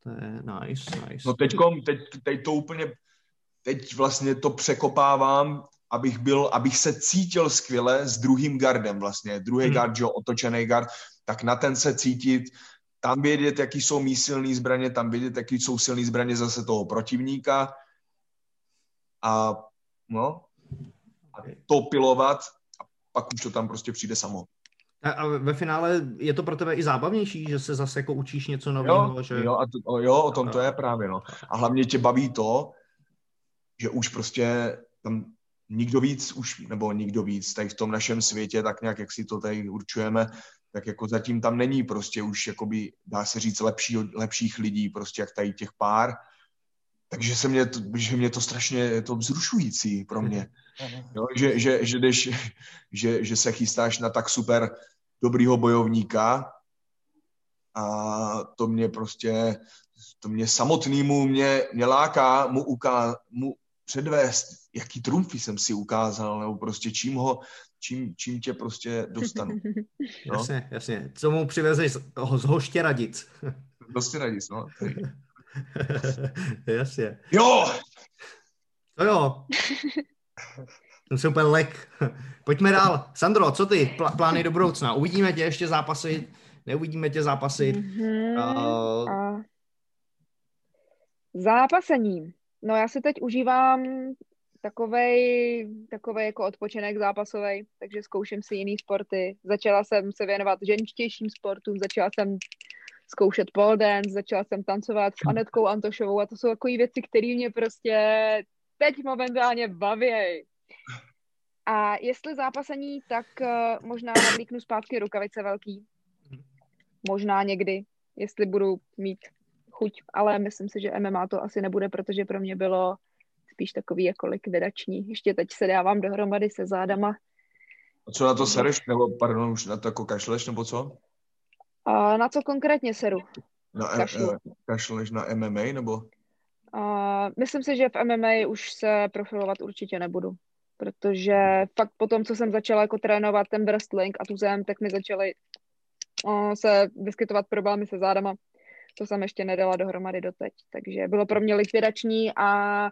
[SPEAKER 3] To je nice, nice.
[SPEAKER 6] No teďkom, teď, teď to úplně, teď vlastně to překopávám, abych byl, abych se cítil skvěle s druhým gardem vlastně. Druhý hmm. gard, jo, otočený gard, tak na ten se cítit, tam vědět, jaký jsou mý silný zbraně, tam vědět, jaký jsou silný zbraně zase toho protivníka a no, a to pilovat a pak už to tam prostě přijde samo.
[SPEAKER 3] A ve finále je to pro tebe i zábavnější, že se zase jako učíš něco nového?
[SPEAKER 6] Jo,
[SPEAKER 3] že...
[SPEAKER 6] jo, a to, jo, o tom to je právě, no. A hlavně tě baví to, že už prostě tam nikdo víc už, nebo nikdo víc, tady v tom našem světě, tak nějak, jak si to tady určujeme, tak jako zatím tam není prostě už, jakoby, dá se říct, lepší, lepších lidí, prostě jak tady těch pár. Takže se mě to, že mě to strašně je to vzrušující pro mě. Jo, že, že, že, jdeš, že, že se chystáš na tak super dobrýho bojovníka a to mě prostě, to mě samotnýmu mě, mě láká mu, uká, mu předvést, jaký trumfy jsem si ukázal, nebo prostě čím ho, čím, čím tě prostě dostanu.
[SPEAKER 3] No? Jasně, jasně. Co mu přivezeš z, z Hoštěradic?
[SPEAKER 6] Z Hoštěradic, no.
[SPEAKER 3] jasně.
[SPEAKER 6] Jo!
[SPEAKER 3] To jo. Jsem se úplně lek. Pojďme dál. Sandro, co ty? Pl- plány do budoucna? Uvidíme tě ještě zápasy? Neuvidíme tě zápasy? Mm-hmm.
[SPEAKER 5] Uh... A... Zápasení. No já si teď užívám takovej, takovej jako odpočinek zápasový, takže zkouším si jiný sporty. Začala jsem se věnovat ženštějším sportům, začala jsem zkoušet pole dance, začala jsem tancovat s Anetkou Antošovou a to jsou takové věci, které mě prostě teď momentálně baví. A jestli zápasení, tak uh, možná navlíknu zpátky rukavice velký. Možná někdy, jestli budu mít chuť, ale myslím si, že MMA to asi nebude, protože pro mě bylo spíš takový jako likvidační. Ještě teď se dávám dohromady se zádama.
[SPEAKER 6] A co na to sereš, nebo pardon, už na to jako kašleš, nebo co?
[SPEAKER 5] A na co konkrétně seru?
[SPEAKER 6] Na, e- Kašlu. E- kašleš na MMA, nebo?
[SPEAKER 5] A myslím si, že v MMA už se profilovat určitě nebudu, protože fakt po tom, co jsem začala jako trénovat ten wrestling a tu zem, tak mi začaly se vyskytovat problémy se zádama. To jsem ještě nedala dohromady doteď, takže bylo pro mě likvidační a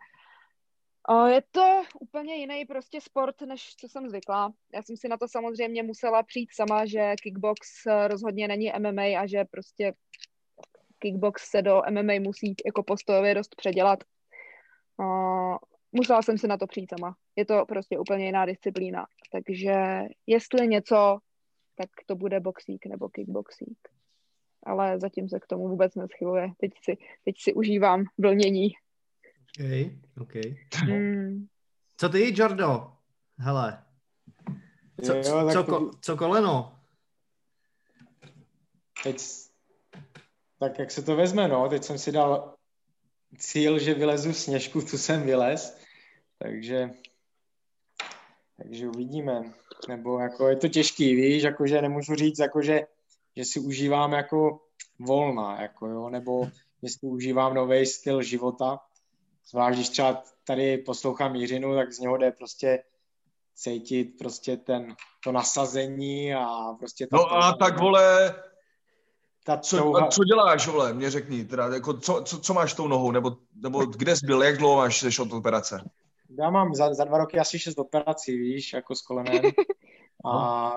[SPEAKER 5] O, je to úplně jiný prostě sport, než co jsem zvykla. Já jsem si na to samozřejmě musela přijít sama, že kickbox eh, rozhodně není MMA a že prostě kickbox se do MMA musí jako postojově dost předělat. O, musela jsem si na to přijít sama. Je to prostě úplně jiná disciplína. Takže jestli něco, tak to bude boxík nebo kickboxík. Ale zatím se k tomu vůbec neschyluje. Teď si, teď si užívám vlnění.
[SPEAKER 3] OK, OK. Mm. Co ty, Jordo? Hele. Co, jo, co, co, ko, co koleno?
[SPEAKER 8] Teď, tak jak se to vezme, no, teď jsem si dal cíl, že vylezu sněžku, tu jsem vylez, takže, takže uvidíme. Nebo jako je to těžký, víš, jakože nemůžu říct, jakože, že si užívám jako volna, jako jo, nebo jestli užívám nový styl života, Zvlášť, když třeba tady poslouchám Jiřinu, tak z něho jde prostě cítit prostě ten, to nasazení a prostě...
[SPEAKER 6] no a tak vole, ta co, a co děláš, vole, mě řekni, teda, jako, co, co, co máš tou nohou, nebo, nebo kde jsi byl, jak dlouho máš seš od operace?
[SPEAKER 8] Já mám za, za dva roky asi šest operací, víš, jako s kolenem. A,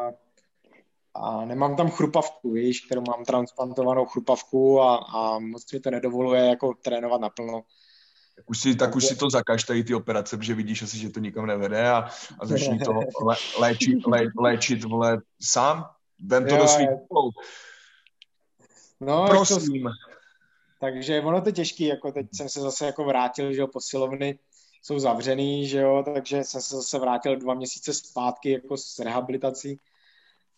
[SPEAKER 8] a nemám tam chrupavku, víš, kterou mám transplantovanou chrupavku a, a moc mi to nedovoluje jako trénovat naplno.
[SPEAKER 6] Tak už si, tak už si to zakaž tady ty operace, protože vidíš asi, že to nikam nevede a, a začni to lé, léčit, lé, léčit vole, sám. Vem to jo, do svých rukou. No, Prosím. To,
[SPEAKER 8] takže ono to těžký, jako teď jsem se zase jako vrátil, že jo, posilovny jsou zavřený, že jo, takže jsem se zase vrátil dva měsíce zpátky jako s rehabilitací,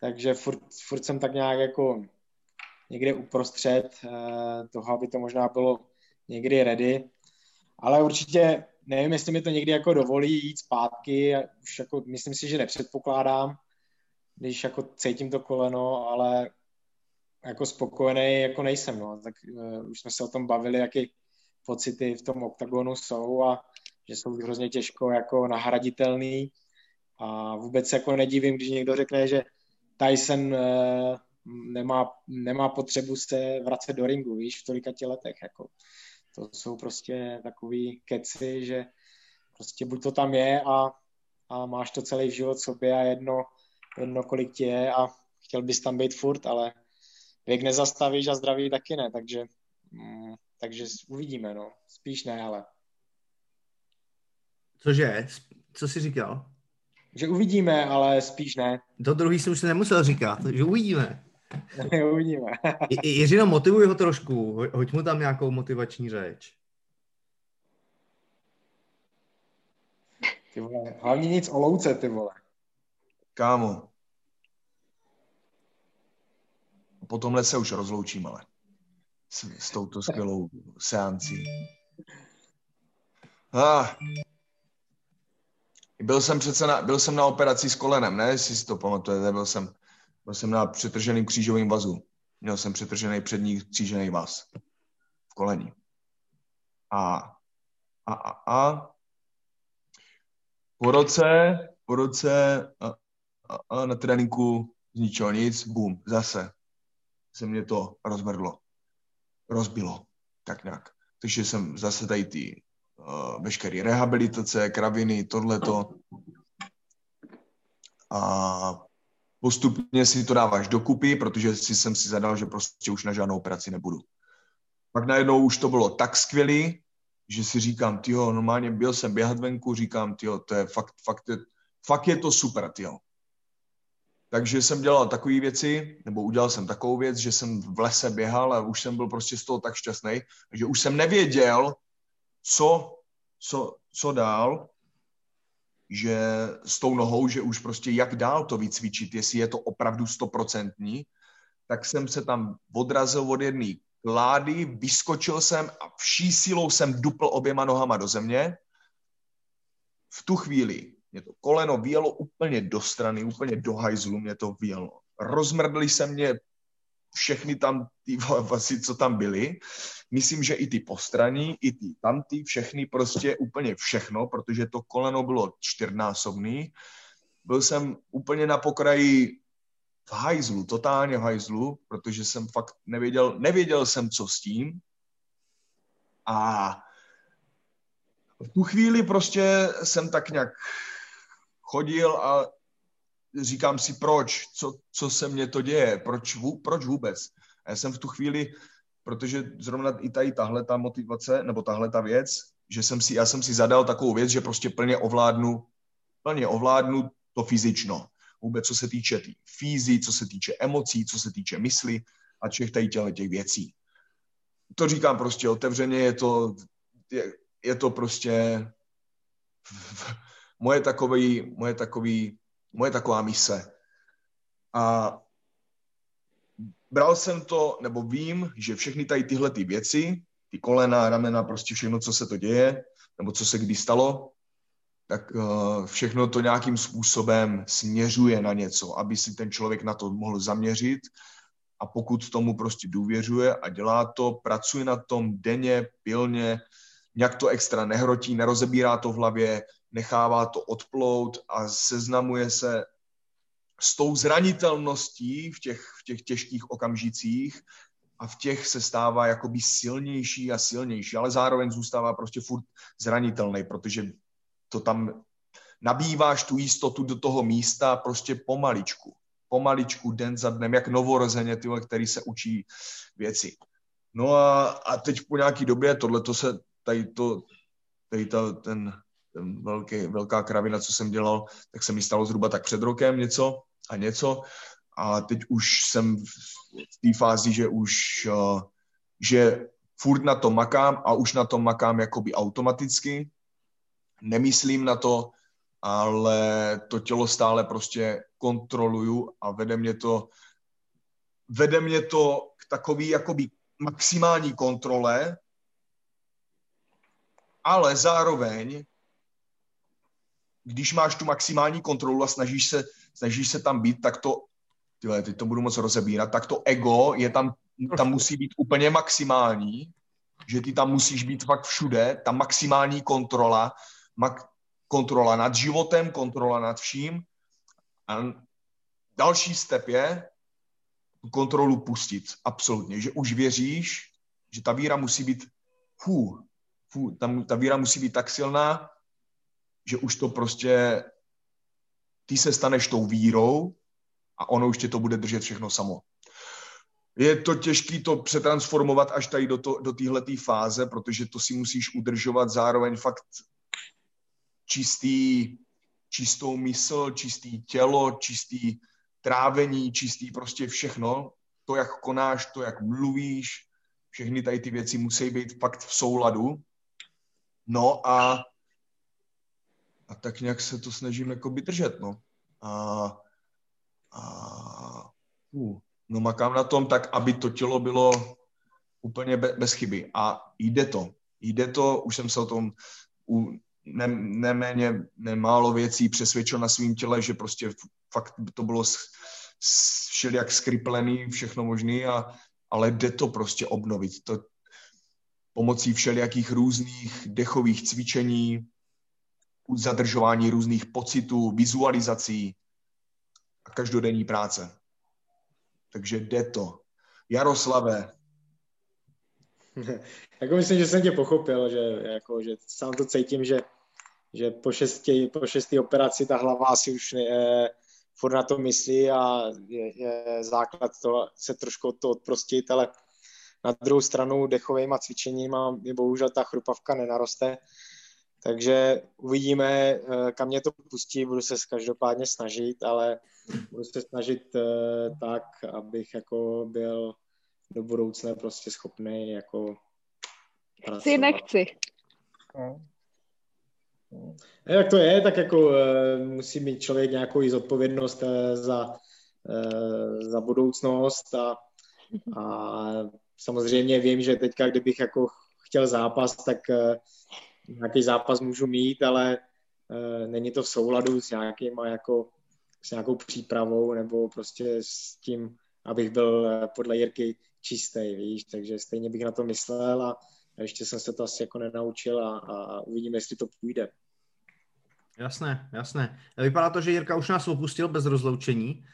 [SPEAKER 8] takže furt, furt jsem tak nějak jako někde uprostřed eh, toho, aby to možná bylo někdy ready, ale určitě nevím, jestli mi to někdy jako dovolí jít zpátky, už jako myslím si, že nepředpokládám, když jako cítím to koleno, ale jako spokojený jako nejsem, no. tak uh, už jsme se o tom bavili, jaký pocity v tom oktagonu jsou a že jsou hrozně těžko jako nahraditelný a vůbec jako nedivím, když někdo řekne, že Tyson uh, nemá, nemá potřebu se vracet do ringu, víš, v tolika těch letech, jako. To jsou prostě takový keci, že prostě buď to tam je a, a máš to celý život sobě a jedno, jedno kolik ti je a chtěl bys tam být furt, ale věk nezastavíš a zdraví taky ne, takže, mm, takže uvidíme, no. Spíš ne, ale.
[SPEAKER 3] Cože? Co jsi říkal?
[SPEAKER 8] Že uvidíme, ale spíš ne.
[SPEAKER 3] To druhý jsem už nemusel říkat, že uvidíme.
[SPEAKER 8] uvidíme.
[SPEAKER 3] Jiřino, motivuj ho trošku, hoď mu tam nějakou motivační řeč.
[SPEAKER 8] Ty vole, hlavně nic o louce, ty vole.
[SPEAKER 6] Kámo, po tomhle se už rozloučím, ale s, s touto skvělou seancí. Ah. Byl jsem přece na, byl jsem na operaci s kolenem, ne, jestli si to pamatujete, byl jsem, byl jsem na přetrženým křížovým vazu. Měl jsem přetržený přední křížený vaz v koleni. A, a, a, a po roce, po roce a, a, a na tréninku z ničeho nic, bum, zase se mě to rozmrdlo, rozbilo, tak nějak. Takže jsem zase tady ty veškeré rehabilitace, kraviny, tohleto. A postupně si to dáváš dokupy, protože si jsem si zadal, že prostě už na žádnou operaci nebudu. Pak najednou už to bylo tak skvělý, že si říkám, tyjo, normálně byl jsem běhat venku, říkám, tyjo, to je fakt, fakt, je, fakt je to super, tyjo. Takže jsem dělal takové věci, nebo udělal jsem takovou věc, že jsem v lese běhal a už jsem byl prostě z toho tak šťastný, že už jsem nevěděl, co, co, co dál, že s tou nohou, že už prostě jak dál to vycvičit, jestli je to opravdu stoprocentní, tak jsem se tam odrazil od jedné klády, vyskočil jsem a vší silou jsem dupl oběma nohama do země. V tu chvíli mě to koleno vyjelo úplně do strany, úplně do hajzlu mě to vyjelo. Rozmrdli se mě všechny tam ty vlasy, co tam byly. Myslím, že i ty postraní, i ty tamty, všechny prostě úplně všechno, protože to koleno bylo čtyřnásobný. Byl jsem úplně na pokraji v hajzlu, totálně v hajzlu, protože jsem fakt nevěděl, nevěděl jsem, co s tím. A v tu chvíli prostě jsem tak nějak chodil a říkám si, proč, co, co se mně to děje, proč, proč vůbec. A já jsem v tu chvíli, protože zrovna i tady tahle ta motivace, nebo tahle ta věc, že jsem si, já jsem si zadal takovou věc, že prostě plně ovládnu, plně ovládnu to fyzično. Vůbec co se týče tý fízy, co se týče emocí, co se týče mysli a všech tady těchto těch věcí. To říkám prostě otevřeně, je to, je, je to prostě moje takový, moje takový, moje taková mise. A bral jsem to, nebo vím, že všechny tady tyhle ty věci, ty kolena, ramena, prostě všechno, co se to děje, nebo co se kdy stalo, tak uh, všechno to nějakým způsobem směřuje na něco, aby si ten člověk na to mohl zaměřit a pokud tomu prostě důvěřuje a dělá to, pracuje na tom denně, pilně, nějak to extra nehrotí, nerozebírá to v hlavě, nechává to odplout a seznamuje se s tou zranitelností v těch, v těch těžkých okamžicích a v těch se stává jakoby silnější a silnější, ale zároveň zůstává prostě furt zranitelný, protože to tam nabýváš tu jistotu do toho místa prostě pomaličku. Pomaličku, den za dnem, jak novorozeně, tyhle, který se učí věci. No a, a teď po nějaký době, tohle to se, tady to, tady to, ten velký, velká kravina, co jsem dělal, tak se mi stalo zhruba tak před rokem něco a něco. A teď už jsem v té fázi, že už, eh, že furt na to makám a už na to makám jakoby automaticky. Nemyslím na to, ale to tělo stále prostě kontroluju a vede mě to, vede mě to k takový jakoby maximální kontrole, ale zároveň, když máš tu maximální kontrolu a snažíš se, snažíš se tam být, tak to, tyhle, teď to budu moc rozebírat, tak to ego je tam, tam musí být úplně maximální, že ty tam musíš být fakt všude, ta maximální kontrola, mak, kontrola nad životem, kontrola nad vším. A další step je tu kontrolu pustit, absolutně, že už věříš, že ta víra musí být, fů, fů, tam, ta víra musí být tak silná, že už to prostě, ty se staneš tou vírou a ono už tě to bude držet všechno samo. Je to těžké to přetransformovat až tady do, to, do téhleté fáze, protože to si musíš udržovat zároveň fakt čistý, čistou mysl, čistý tělo, čistý trávení, čistý prostě všechno. To, jak konáš, to, jak mluvíš, všechny tady ty věci musí být fakt v souladu. No a, a tak nějak se to snažím jako držet, no. A, a uh, no makám na tom tak, aby to tělo bylo úplně be, bez chyby. A jde to. Jde to, už jsem se o tom u ne, neméně nemálo věcí přesvědčil na svém těle, že prostě fakt to bylo všelijak skriplený, všechno možný, a, ale jde to prostě obnovit. To pomocí všelijakých různých dechových cvičení, zadržování různých pocitů, vizualizací a každodenní práce. Takže jde to. Jaroslave.
[SPEAKER 8] jako myslím, že jsem tě pochopil, že, jako, že sám to cítím, že, že po, šesti, po šestý operaci ta hlava asi už je, furt na to myslí a je, je základ to se trošku to odprostit, ale na druhou stranu dechovými cvičeníma mi bohužel ta chrupavka nenaroste, takže uvidíme, eh, kam mě to pustí, budu se každopádně snažit, ale budu se snažit eh, tak, abych jako byl do budoucna prostě schopný jako
[SPEAKER 5] Chci, nechci.
[SPEAKER 8] No. A jak to je, tak jako uh, musí mít člověk nějakou zodpovědnost za, za budoucnost a, a samozřejmě vím, že teďka, kdybych jako chtěl zápas, tak nějaký zápas můžu mít, ale uh, není to v souladu s nějakýma jako s nějakou přípravou nebo prostě s tím, abych byl podle Jirky čistý, víš, takže stejně bych na to myslel a ještě jsem se to asi jako nenaučil a, a uvidíme, jestli to půjde.
[SPEAKER 3] Jasné, jasné. Vypadá to, že Jirka už nás opustil bez rozloučení,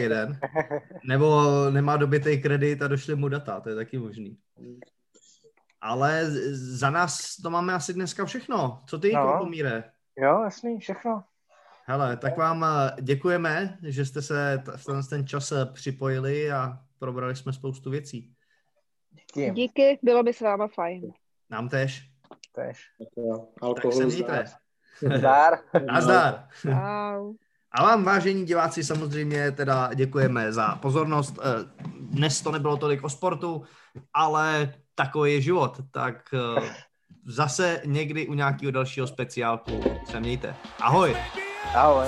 [SPEAKER 3] jeden, nebo nemá dobitý kredit a došly mu data, to je taky možný. Ale za nás to máme asi dneska všechno. Co ty, no. Komíre?
[SPEAKER 4] Jo, jasný, všechno.
[SPEAKER 3] Hele, tak vám eh, děkujeme, že jste se v ten čas eh, připojili a probrali jsme spoustu věcí.
[SPEAKER 5] Díky. Díky, bylo by s váma fajn.
[SPEAKER 3] Nám tež.
[SPEAKER 4] Tež.
[SPEAKER 8] Tak se mějte.
[SPEAKER 4] Zdar.
[SPEAKER 3] Nazdar. A vám, vážení diváci, samozřejmě teda děkujeme za pozornost. Eh, dnes to nebylo tolik o sportu, ale takový je život. Tak eh, zase někdy u nějakého dalšího speciálku se mějte. Ahoj.
[SPEAKER 4] Ahoj.